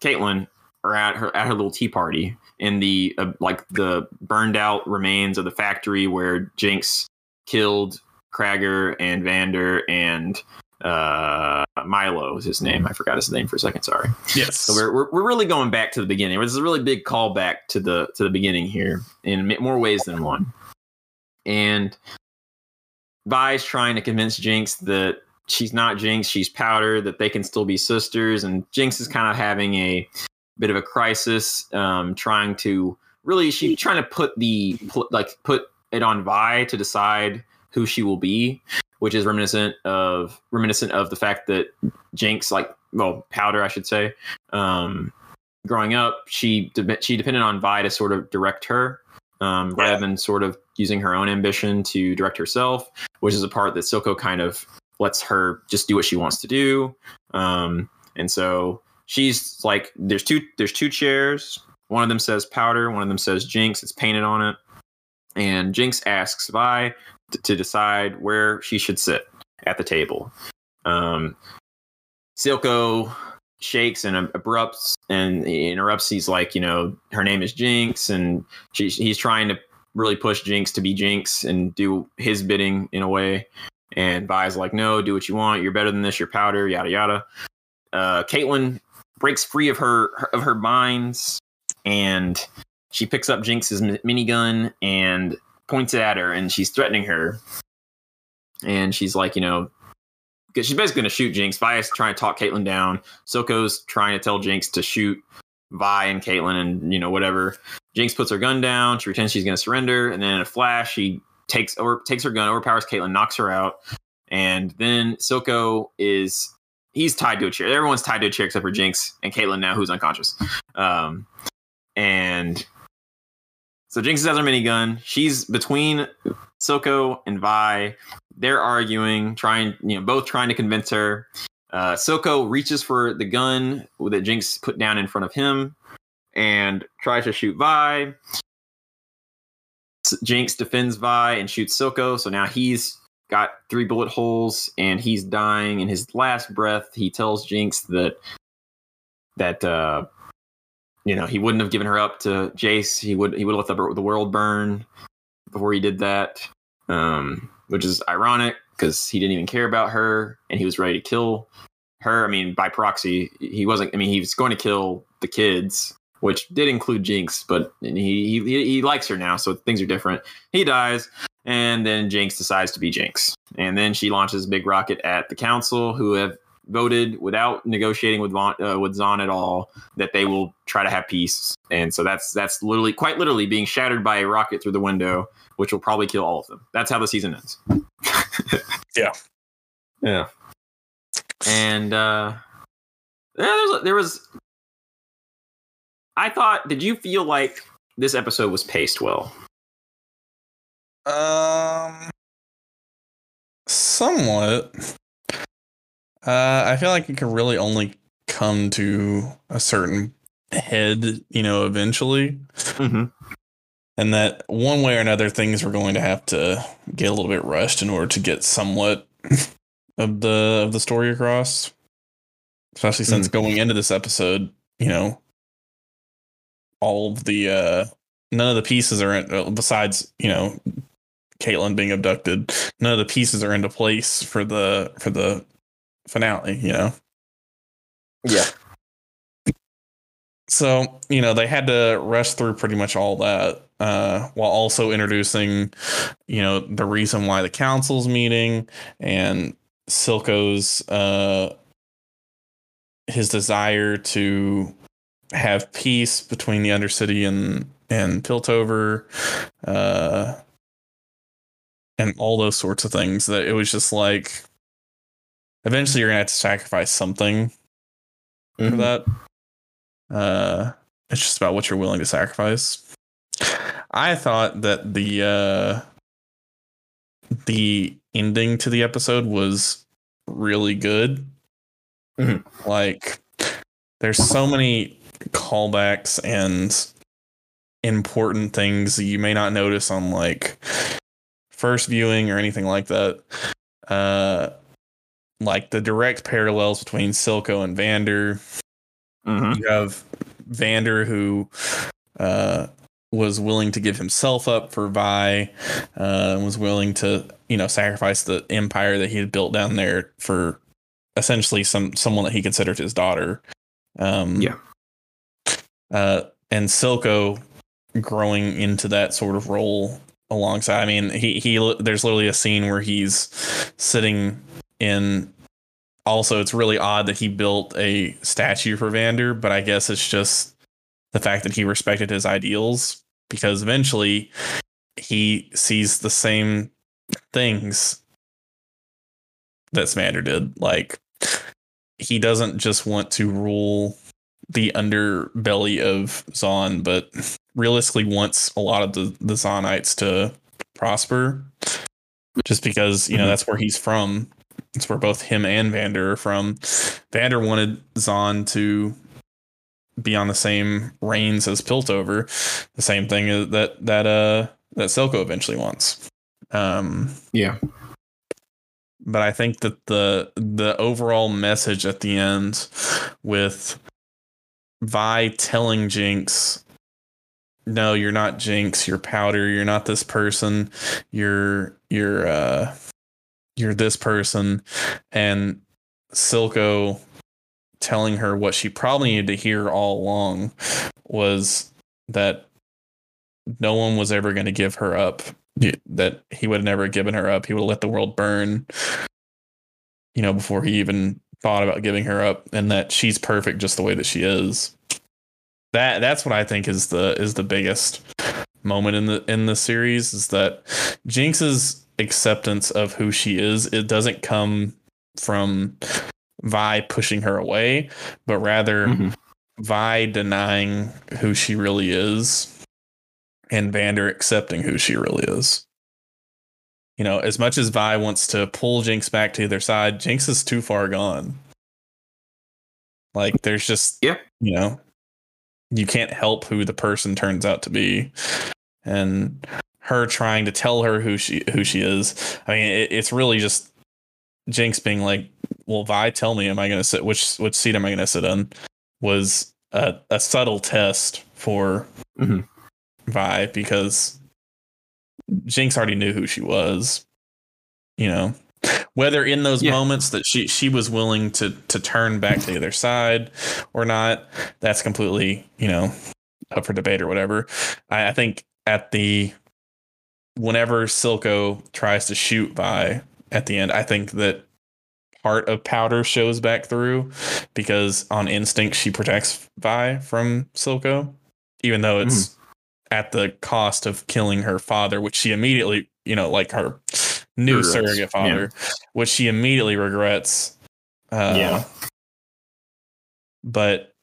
Caitlyn are at her at her little tea party in the uh, like the burned out remains of the factory where Jinx killed Claggor and Vander and uh Mylo is his name. I forgot his name for a second. Sorry. Yes. So we're, we're, we're really going back to the beginning. This is a really big callback to the to the beginning here in more ways than one. And Vi's trying to convince Jinx that she's not Jinx, she's Powder, that they can still be sisters. And Jinx is kind of having a bit of a crisis, um, trying to really she's trying to put the like put it on Vi to decide who she will be, which is reminiscent of reminiscent of the fact that Jinx like well Powder I should say um, growing up she de- she depended on Vi to sort of direct her um, rather than sort of using her own ambition to direct herself, which is a part that Silco kind of lets her just do what she wants to do. Um, and so she's like, there's two there's two chairs. One of them says Powder, one of them says Jinx. It's painted on it, and Jinx asks Vi t- to decide where she should sit at the table. Um, Silco shakes and abrupts and interrupts. He's like, you know, her name is Jinx, and she, he's trying to really push Jinx to be Jinx and do his bidding in a way. And Vi's like, no, do what you want. You're better than this. You're powder. Yada yada. Uh, Caitlyn breaks free of her of her binds, and she picks up Jinx's mi- minigun and points it at her, and she's threatening her. And she's like, you know, because she's basically going to shoot Jinx. Vi is trying to talk Caitlyn down. Silco's trying to tell Jinx to shoot Vi and Caitlyn and, you know, whatever. Jinx puts her gun down. She pretends she's going to surrender. And then in a flash, she takes over, takes her gun, overpowers Caitlyn, knocks her out. And then Silco is, he's tied to a chair. Everyone's tied to a chair except for Jinx and Caitlyn now, who's unconscious. Um, and so Jinx has her minigun. She's between Silco and Vi. They're arguing, trying, you know, both trying to convince her. Uh, Silco reaches for the gun that Jinx put down in front of him and tries to shoot Vi. Jinx defends Vi and shoots Silco, so now he's got three bullet holes and he's dying. In his last breath, he tells Jinx that that uh, you know he wouldn't have given her up to Jace. He would he would have let the, the world burn before he did that, um, which is ironic because he didn't even care about her and he was ready to kill her. I mean, by proxy, he wasn't. I mean, he was going to kill the kids, which did include Jinx, but he he, he likes her now, so things are different. He dies, and then Jinx decides to be Jinx, and then she launches a big rocket at the council, who have voted without negotiating with Von, uh, with Zaun at all that they will try to have peace, and so that's that's literally quite literally being shattered by a rocket through the window, which will probably kill all of them. That's how the season ends. Yeah. Yeah. And uh yeah, there's, there was I thought did you feel like this episode was paced well? Um, somewhat. Uh, I feel like it could really only come to a certain head, you know, eventually, Mm-hmm. and that one way or another, things were going to have to get a little bit rushed in order to get somewhat of the of the story across. Especially since going into this episode, you know, all of the uh none of the pieces are in, uh, besides you know Caitlyn being abducted. None of the pieces are into place for the for the finale. You know, Yeah. so you know they had to rush through pretty much all that uh, while also introducing, you know, the reason why the council's meeting and Silco's uh, his desire to have peace between the Undercity and and Piltover, uh, and all those sorts of things. That it was just like, eventually you're gonna have to sacrifice something for Mhm. that. Uh, it's just about what you're willing to sacrifice. I thought that the uh, the ending to the episode was really good. Mhm. Like, there's so many callbacks and important things that you may not notice on like first viewing or anything like that. Uh, like the direct parallels between Silco and Vander Mhm. you have Vander who uh, was willing to give himself up for Vi, uh, was willing to you know sacrifice the empire that he had built down there for essentially some someone that he considered his daughter. Um, Yeah. Uh, and Silco growing into that sort of role alongside. I mean, he he there's literally a scene where he's sitting in also it's really odd that he built a statue for Vander, but I guess it's just the fact that he respected his ideals because eventually he sees the same things that Vander did. Like he doesn't just want to rule the underbelly of Zaun, but realistically wants a lot of the, the Zaunites to prosper. Just because, you know, Mhm. that's where he's from. It's where both him and Vander are from. Vander wanted Zaun to be on the same reigns as Piltover, the same thing that that uh that Silco eventually wants. Um, Yeah. but I think that the the overall message at the end with Vi telling Jinx, "No, you're not Jinx. You're Powder. You're not this person. You're you're uh you're this person," and Silco telling her what she probably needed to hear all along was that no one was ever going to give her up that he would have never given her up he would have let the world burn you know before he even thought about giving her up and that she's perfect just the way that she is that that's what i think is the is the biggest moment in the in the series is that jinx's acceptance of who she is it doesn't come from Vi pushing her away, but rather Mhm. Vi denying who she really is and Vander accepting who she really is. You know, as much as Vi wants to pull Jinx back to their side, Jinx is too far gone. Like there's just Yeah. you know, you can't help who the person turns out to be, and her trying to tell her who she who she is. I mean, it, it's really just Jinx being like, "Well, Vi, tell me, am I going to sit which which seat am I going to sit in?" Was a, a subtle test for Mhm. Vi because Jinx already knew who she was. You know, whether in those Yeah. moments that she she was willing to to turn back to the other side or not, that's completely you know up for debate or whatever. I, I think at the whenever Silco tries to shoot Vi at the end, I think that part of Powder shows back through because on instinct she protects Vi from Silco, even though it's mm-hmm. At the cost of killing her father, which she immediately, you know, like her new Regrets, surrogate father, which she immediately regrets. Uh, Yeah. But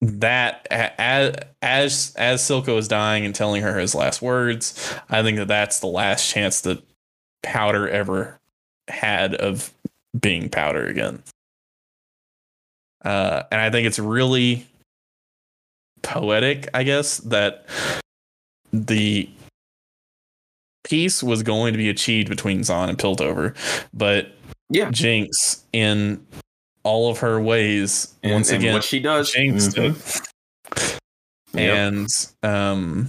that as as as Silco is dying and telling her his last words, I think that that's the last chance that Powder ever had of being Powder again. Uh, and I think it's really poetic, I guess, that the peace was going to be achieved between Zaun and Piltover, but Yeah. Jinx, in all of her ways, And, once again, what she does. jinxed it Yep. and um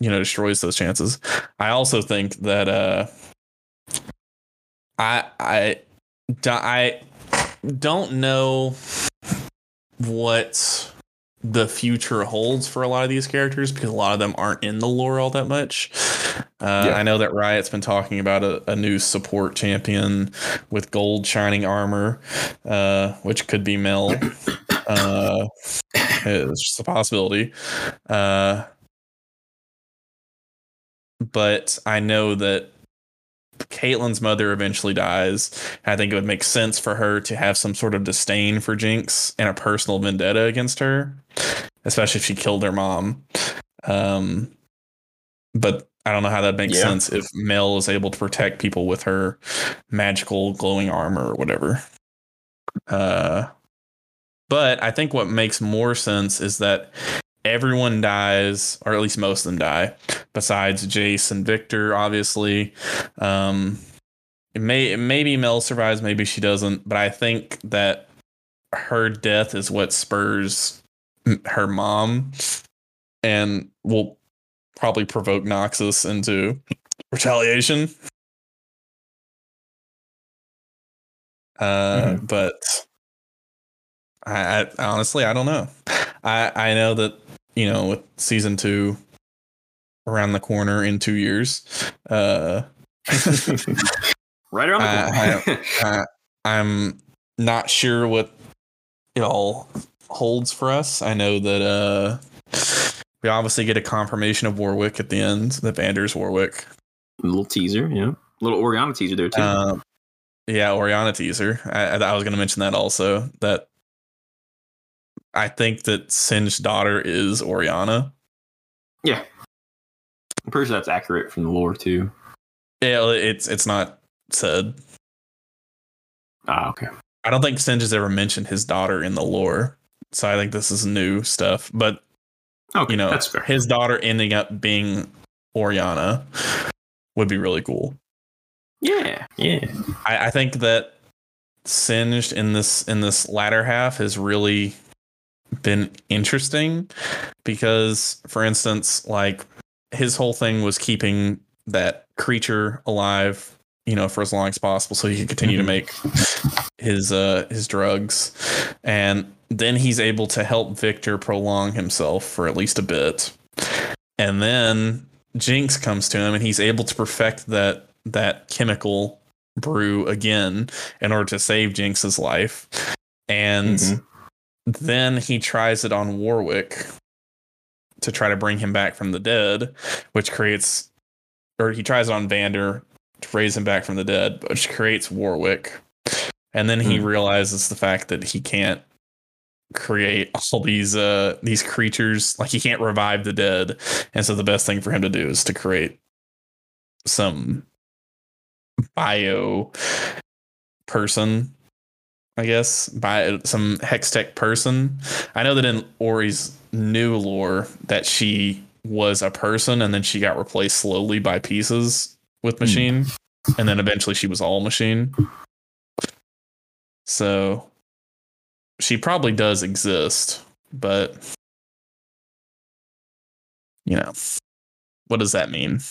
you know destroys those chances i also think that uh i i i don't know what the future holds for a lot of these characters because a lot of them aren't in the lore all that much uh, Yeah. I know that Riot's been talking about a, a new support champion with gold shining armor, uh, which could be Mel. Uh, it's just a possibility. Uh, but I know that Caitlyn's mother eventually dies. I think it would make sense for her to have some sort of disdain for Jinx and a personal vendetta against her, especially if she killed her mom. Um, but I don't know how that makes Yeah. sense if Mel is able to protect people with her magical glowing armor or whatever. Uh, but I think what makes more sense is that everyone dies, or at least most of them die, besides Jace and Viktor, obviously. Um, it may maybe Mel survives, maybe she doesn't, but I think that her death is what spurs her mom and will probably provoke Noxus into retaliation. Uh, but I, I honestly I don't know. I I know that you know with season two around the corner in two years, uh, right around the I- corner. uh, I'm not sure what it all holds for us. I know that uh, we obviously get a confirmation of Warwick at the end, that Vander's Warwick. A little teaser, yeah. A little Orianna teaser there too. Uh, yeah, Orianna teaser. I, I I was going to mention that also. That I think that Singe's daughter is Orianna. yeah. I'm pretty sure that's accurate from the lore too. Yeah, it's it's not said. Ah, okay. I don't think Singe has ever mentioned his daughter in the lore, so I think this is new stuff. But Okay, you know, that's fair. his daughter ending up being Orianna would be really cool. Yeah, yeah. I, I think that Singed in this in this latter half has really been interesting because, for instance, like his whole thing was keeping that creature alive, you know, for as long as possible, so he could continue to Mhm. make his uh his drugs, and then he's able to help Viktor prolong himself for at least a bit, and then Jinx comes to him, and he's able to perfect that that chemical brew again in order to save Jinx's life. And Mhm. Then he tries it on Warwick to try to bring him back from the dead, which creates, or he tries it on Vander to raise him back from the dead, which creates Warwick. And then he Hmm. realizes the fact that he can't create all these uh these creatures like he can't revive the dead and so the best thing for him to do is to create some bio person I guess, by some Hextech person. I know that in Ori's new lore that she was a person and then she got replaced slowly by pieces with Hmm. machine. And then eventually she was all machine. So she probably does exist, but you know, what does that mean?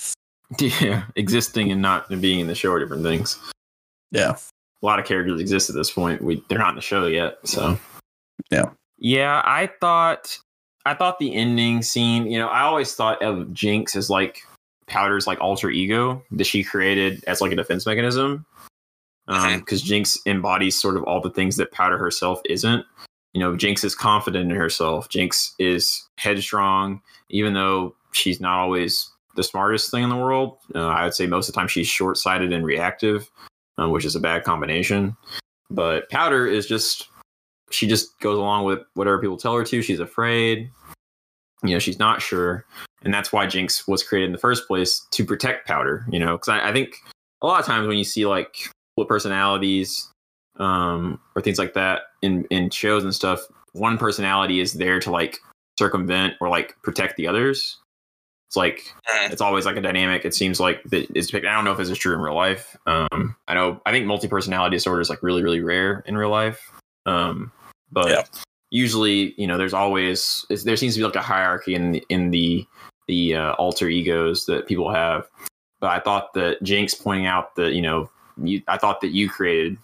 Yeah, existing and not being in the show are different things. Yeah. A lot of characters exist at this point. We they're not in the show yet, so Yeah. Yeah, I thought I thought the ending scene, you know, I always thought of Jinx as like Powder's like alter ego that she created as like a defense mechanism. Um, because Jinx embodies sort of all the things that Powder herself isn't. You know, Jinx is confident in herself. Jinx is headstrong, even though she's not always the smartest thing in the world. Uh, I would say most of the time she's short sighted and reactive, uh, which is a bad combination. But Powder is just she just goes along with whatever people tell her to. She's afraid. You know, she's not sure. And that's why Jinx was created in the first place to protect Powder, you know, because I, I think a lot of times when you see like split personalities um, or things like that in, in shows and stuff, one personality is there to like circumvent or like protect the others. It's like it's always like a dynamic. It seems like that is. I don't know if this is true in real life. Um, I know. I think multi personality disorder is like really, really rare in real life. Um, but Yeah. usually, you know, there's always it's, there seems to be like a hierarchy in the, in the the uh, alter egos that people have. But I thought that Jinx pointing out that you know, you, I thought that you created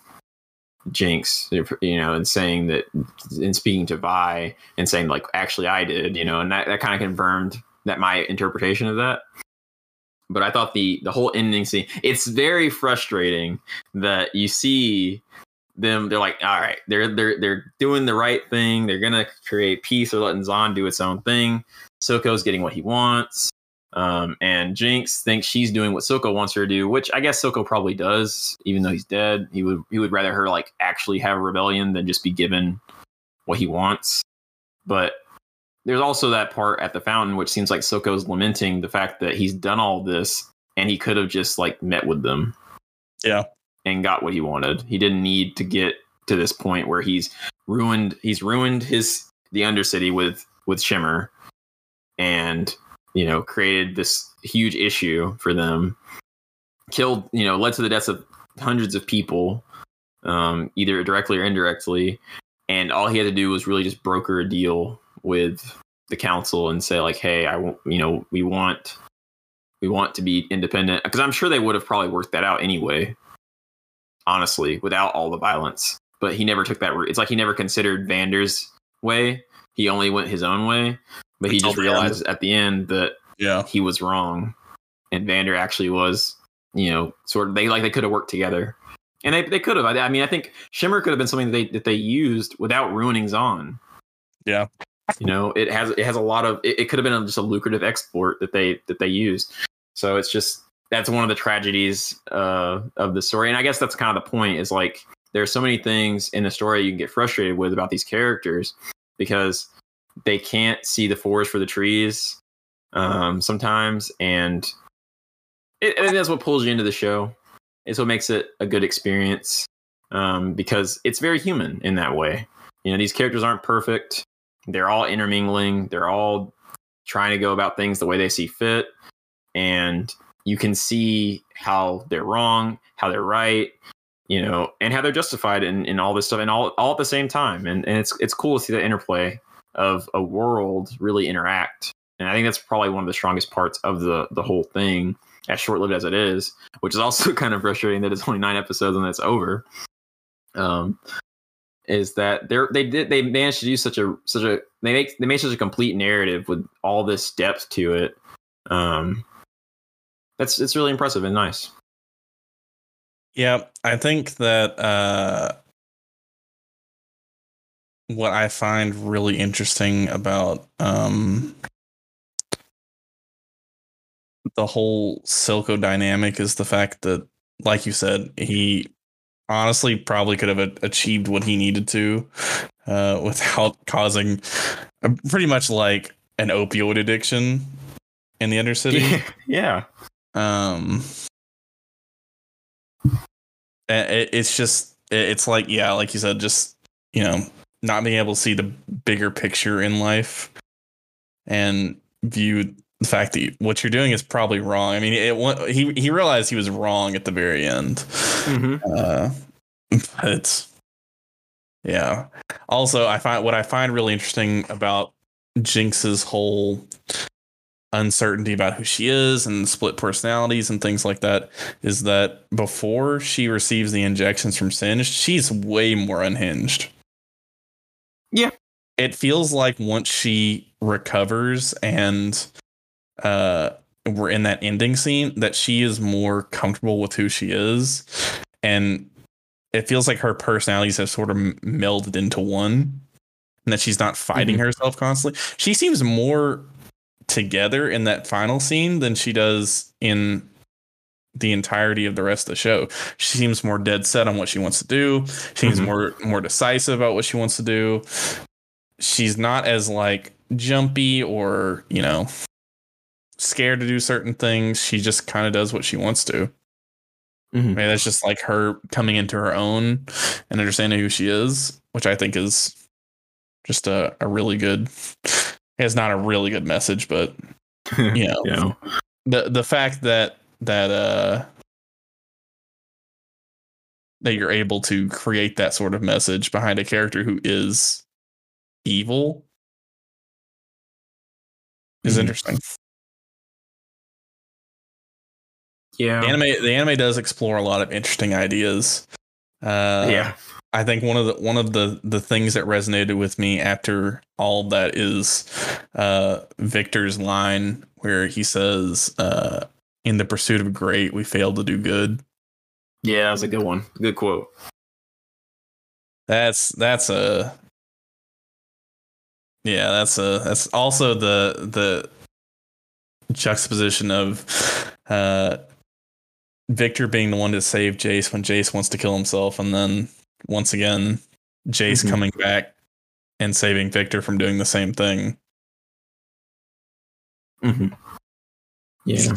Jinx, you know, and saying that, and speaking to Vi and saying like, actually, I did, you know, and that, that kind of confirmed that my interpretation of that. But I thought the the whole ending scene, it's very frustrating that you see them. They're like, all right, they're they're they're doing the right thing. They're gonna create peace. They're letting Zaun do its own thing. Silco's getting what he wants. Um, and Jinx thinks she's doing what Silco wants her to do, which I guess Silco probably does, even though he's dead. He would he would rather her like actually have a rebellion than just be given what he wants. But there's also that part at the fountain which seems like Silco's lamenting the fact that he's done all this and he could have just like met with them. Yeah. And got what he wanted. He didn't need to get to this point where he's ruined he's ruined his the undercity with with Shimmer and you know created this huge issue for them killed you know led to the deaths of hundreds of people um, either directly or indirectly and all he had to do was really just broker a deal with the council and say like hey i want you know we want we want to be independent because i'm sure they would have probably worked that out anyway honestly without all the violence but he never took that route it's like he never considered vander's way he only went his own way but he just end. realized at the end that Yeah. he was wrong and vander actually was you know sort of they like they could have worked together and they, they could have I, I mean i think shimmer could have been something that they that they used without ruining Zaun Yeah. You know it has it has a lot of it, it could have been just a lucrative export that they that they used. So it's just that's one of the tragedies uh, of the story. And i guess that's kind of the point is like there's so many things in the story you can get frustrated with about these characters because they can't see the forest for the trees um, sometimes. And it, I think that's what pulls you into the show. It's what makes it a good experience um, because it's very human in that way. You know these characters aren't perfect they're all intermingling. They're all trying to go about things the way they see fit. And you can see how they're wrong how they're right you know and how they're justified in, in all this stuff and all, all at the same time. And, and it's it's cool to see that interplay of a world really interact. And i think that's probably one of the strongest parts of the the whole thing as short-lived as it is which is also kind of frustrating that it's only nine episodes and it's over. Um is that they're they did they managed to do such a such a they make they made such a complete narrative with all this depth to it. Um that's it's really impressive and nice. Yeah, I think that uh, what I find really interesting about um, the whole Silco dynamic is the fact that, like you said, he honestly probably could have achieved what he needed to uh, without causing a, pretty much like an opioid addiction in the Undercity. yeah um it, it's just it- it's like yeah, like you said, just you know, not being able to see the bigger picture in life and view the fact that you- what you're doing is probably wrong. I mean, it he he realized he was wrong at the very end. Mhm. Uh, but yeah. Also, I find what I find really interesting about Jinx's whole uncertainty about who she is and split personalities and things like that is that before she receives the injections from Singed, she's way more unhinged. Yeah. It feels like once she recovers and uh we're in that ending scene that she is more comfortable with who she is. And it feels like her personalities have sort of melded into one and that she's not fighting Mhm. herself constantly. She seems more together in that final scene than she does in the entirety of the rest of the show. She seems more dead set on what she wants to do. She seems Mhm. more more decisive about what she wants to do. She's not as like jumpy or you know scared to do certain things she just kind of does what she wants to. Maybe that's just like her coming into her own and understanding who she is, which I think is just a, a really good. It's not a really good message, but you know, yeah. the the fact that that uh that you're able to create that sort of message behind a character who is evil is Mhm. interesting. Yeah. The anime the anime does explore a lot of interesting ideas. Uh, yeah. I think one of the one of the the things that resonated with me after all that is uh, Viktor's line where he says, uh, "In the pursuit of great, we fail to do good." Yeah, that's a good one. Good quote. That's that's a yeah, that's a that's also the the juxtaposition of uh, Viktor being the one to save Jace when Jace wants to kill himself, and then once again Jace Mhm. coming back and saving Viktor from doing the same thing. hmm Yeah.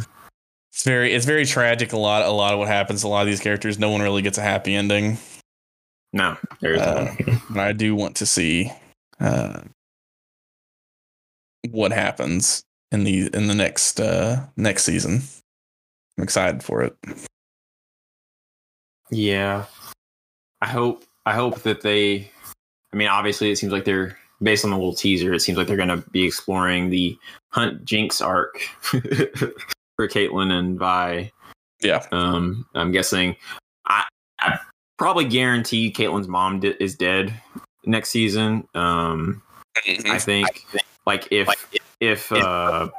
It's very it's very tragic. A lot a lot of what happens. A lot of these characters, no one really gets a happy ending. No, there's Uh, none. I do want to see uh, what happens in the in the next uh, next season. I'm excited for it. Yeah. I hope I hope that they I mean obviously it seems like they're based on the little teaser, it seems like they're gonna be exploring the Hunt Jinx arc for Caitlyn and Vi. Yeah, Um I'm guessing I I probably guarantee Caitlyn's mom di- is dead next season. Um I think like if if uh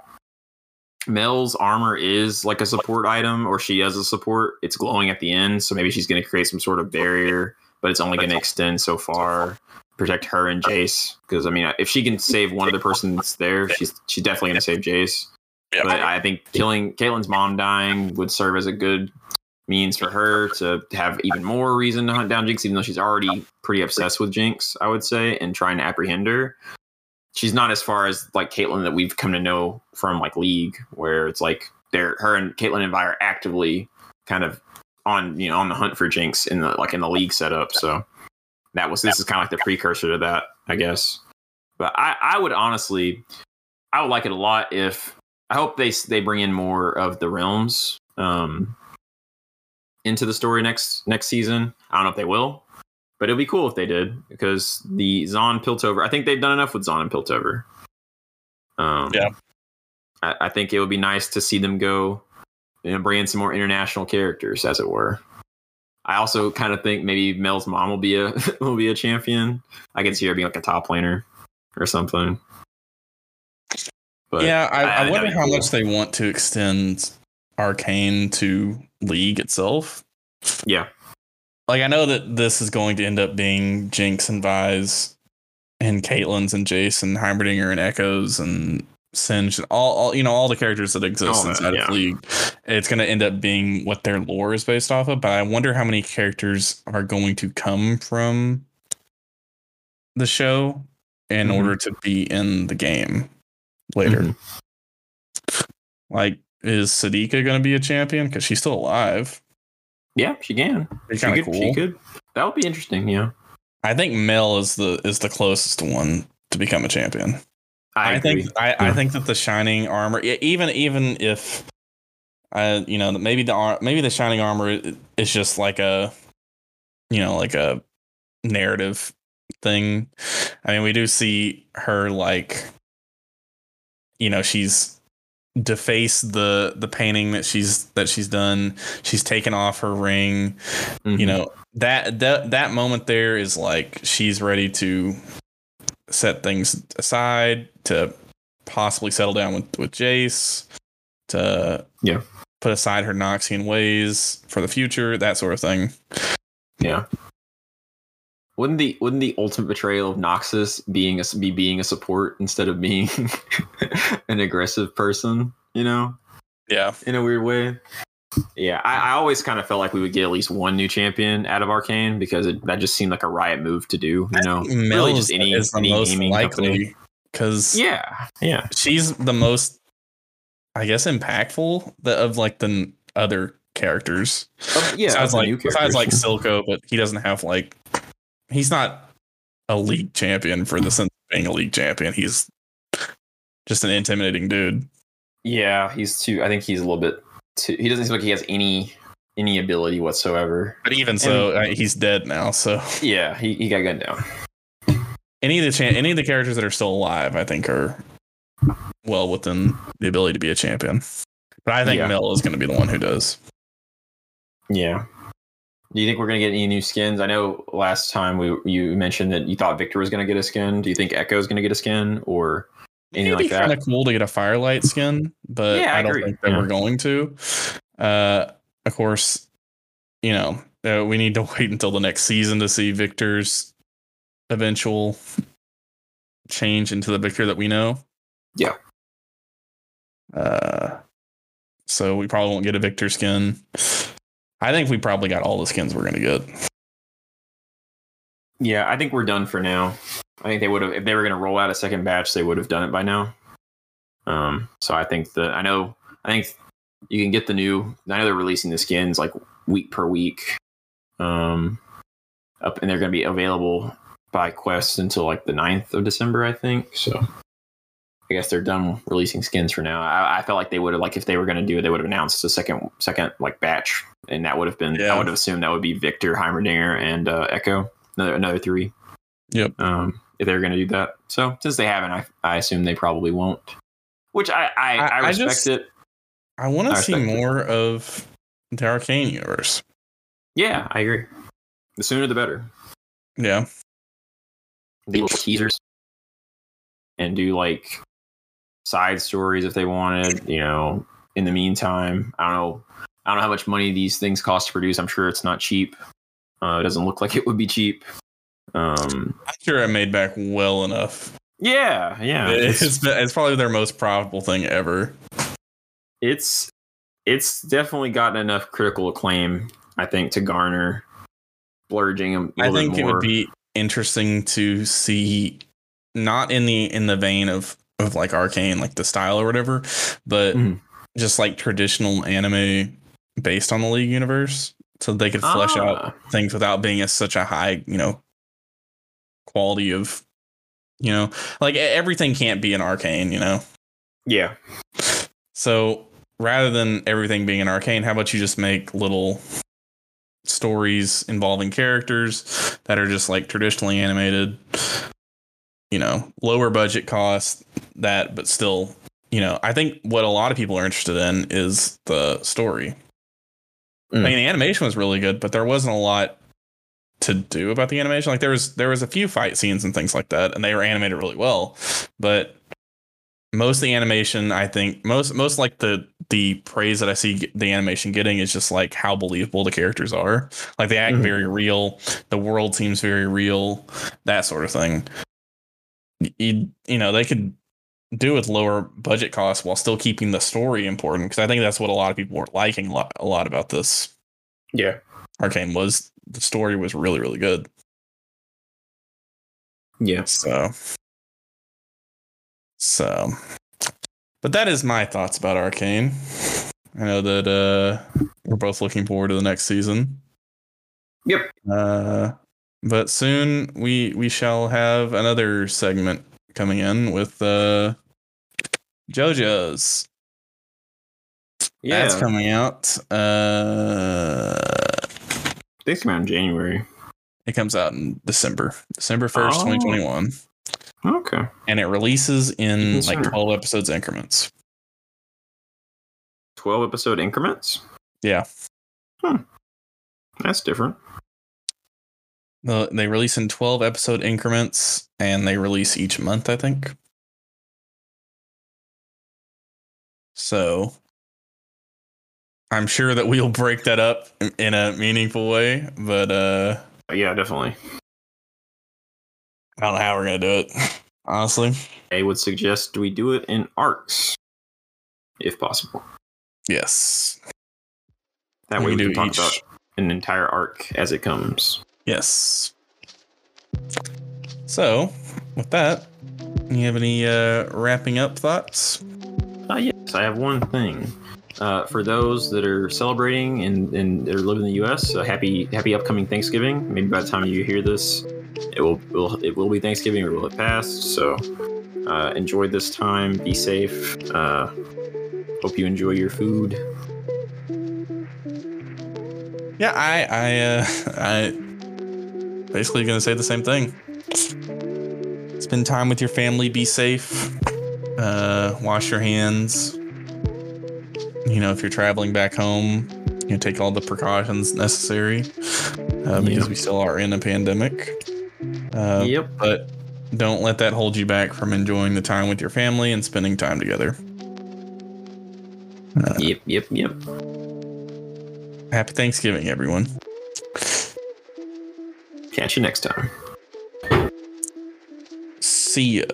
Mel's armor is like a support item or she has a support, it's glowing at the end, so maybe she's going to create some sort of barrier, but it's only going to extend so far, protect her and Jace because I mean, if she can save one other person that's there, she's she's definitely going to save Jace. But I think killing Caitlyn's mom dying would serve as a good means for her to have even more reason to hunt down Jinx, even though she's already pretty obsessed with Jinx, I would say, and trying to apprehend her. She's not as far as like Caitlyn that we've come to know from like League, where it's like they're her and Caitlyn and Vi are actively kind of on you know on the hunt for Jinx in the like in the League setup. So that was this is kind of like the precursor to that, I guess. But I I would honestly I would like it a lot if I hope they they bring in more of the realms um into the story next next season. I don't know if they will, but it'd be cool if they did because the Zaun Piltover. I think they've done enough with Zaun and Piltover. Um, Yeah. I, I think it would be nice to see them go, you know, bring in some more international characters, as it were. I also kind of think maybe Mel's mom will be a will be a champion. I can see her being like a top laner or something. But yeah, I, I- I, I wonder how you much they want to extend Arcane to League itself. yeah, Like I know that this is going to end up being Jinx and Vi's and Caitlyn's and Jason and Heimerdinger and Ekko's and Singed and all, all you know all the characters that exist that, inside yeah. of League. It's going to end up being what their lore is based off of. But I wonder how many characters are going to come from the show in Mhm. order to be in the game later. Mhm. Like, is Sevika going to be a champion? Because she's still alive. Yeah, she can. She could, of she could. That would be interesting. Yeah, I think Mel is the is the closest one to become a champion. I, I, think I, I think that the shining armor, even even if, uh, you know, maybe the maybe the shining armor is just like a, you know, like a narrative thing. I mean, we do see her like, you know, she's defaced the the painting that she's that she's done. She's taken off her ring Mhm. you know that that that moment there is like she's ready to set things aside to possibly settle down with with Jace to Yeah. put aside her Noxian ways for the future that sort of thing Yeah. Wouldn't the wouldn't the ultimate betrayal of Noxus being a be being a support instead of being an aggressive person? You know, yeah in a weird way. Yeah, I, I always kind of felt like we would get at least one new champion out of Arcane because it, that just seemed like a riot move to do. You know, Mel really is, just any, is the any most likely because Yeah, yeah, she's the most I guess impactful the, of like the other characters Oh, yeah. besides the like new besides like. Silco, but he doesn't have like he's not a league champion for the sense of being a league champion. He's just an intimidating dude. yeah, he's too. I think he's a little bit too. He doesn't seem like he has any any ability whatsoever. But even so, uh, he's dead now. So Yeah, he, he got gunned down. any of the cha- any of the characters that are still alive, I think, are well within the ability to be a champion. But I think Yeah. Mel is going to be the one who does. Yeah. Do you think we're gonna get any new skins? I know last time we you mentioned that you thought Viktor was gonna get a skin. Do you think Ekko is gonna get a skin or anything It'd be like kind that? of cool to get a firelight skin, but Yeah, I I, don't agree. think that Yeah. we're going to. Uh, of course, you know uh, we need to wait until the next season to see Viktor's eventual change into the Viktor that we know. Yeah. Uh, so we probably won't get a Viktor skin. I think we probably got all the skins we're gonna get. Yeah, I think we're done for now. I think they would have if they were gonna roll out a second batch, they would have done it by now. Um, so I think that I know I think you can get the new. I know they're releasing the skins like week per week. Um, up and they're gonna be available by Quest until like the 9th of December, I think. So I guess they're done releasing skins for now. I, I felt like they would have like if they were gonna do it, they would have announced a second second like batch, and that would have been Yeah. I would have assumed that would be Viktor, Heimerdinger, and uh, Ekko another another three. Yep. Um, if they're going to do that, so since they haven't, I I assume they probably won't. Which I I, I- I respect just- it. I want to see respect it. more of the Arcane universe. Yeah, I agree. The sooner the better. Yeah. The little teasers and do like side stories if they wanted. You know, in the meantime, I don't know. I don't know how much money these things cost to produce. I'm sure it's not cheap. Uh, it doesn't look like it would be cheap. Um, I'm sure I made back well enough. yeah, yeah. it's, it's- it's probably their most profitable thing ever. it's it's definitely gotten enough critical acclaim, I think, to garner splurging I think it would be interesting to see, not in the in the vein of of like arcane, like the style or whatever, but Mhm. just like traditional anime based on the League universe, so they could flesh out Ah, things without being a, such a high, you know, quality of, you know, like everything can't be an arcane, you know. Yeah, So rather than everything being an arcane, how about you just make little stories involving characters that are just like traditionally animated, you know, lower budget cost that, but still, you know, I think what a lot of people are interested in is the story. I Mm. mean, the animation was really good, but there wasn't a lot to do about the animation. Like there was there was a few fight scenes and things like that, and they were animated really well. But most of the animation, I think, most most like the the praise that I see the animation getting is just like how believable the characters are. Like they act Mhm. very real. The world seems very real. That sort of thing. You, you know, they could do with lower budget costs while still keeping the story important because I think that's what a lot of people were liking a lot, a lot about this yeah, Arcane was the story was really really good. yeah. So so but that is my thoughts about Arcane. I know that uh we're both looking forward to the next season. Yep. Uh, but soon we we shall have another segment coming in with uh JoJo's. Yeah. That's coming out. Uh, Things come out in January. it comes out in December, December first, Oh. twenty twenty one, Okay. and it releases in Even like sooner. twelve episodes increments. 12 episode increments? Yeah, Hmm. That's different. The- they release in twelve episode increments, and they release each month, I think. So, I'm sure that we'll break that up in- a meaningful way, but uh, Yeah, definitely. I don't know how we're gonna do it. Honestly, I would suggest we do it in arcs, if possible. yes, That We way we do can talk each. about an entire arc as it comes. yes. So, with that, you have any uh, wrapping up thoughts? Uh, yes, I have one thing. Uh, for those that are celebrating and, and that are living in the U.S., uh, happy happy upcoming Thanksgiving. Maybe by the time you hear this, it will, will it will be Thanksgiving or will it pass? So uh, enjoy this time. Be safe. Uh, hope you enjoy your food. Yeah, I, I, uh, I basically gonna say the same thing. Spend time with your family. Be safe. Uh, wash your hands. You know, if you're traveling back home, you know, take all the precautions necessary uh, because Yeah. we still are in a pandemic. Uh, yep. But don't let that hold you back from enjoying the time with your family and spending time together. Uh, Yep. Yep. Yep. happy Thanksgiving, everyone. Catch you next time. See ya.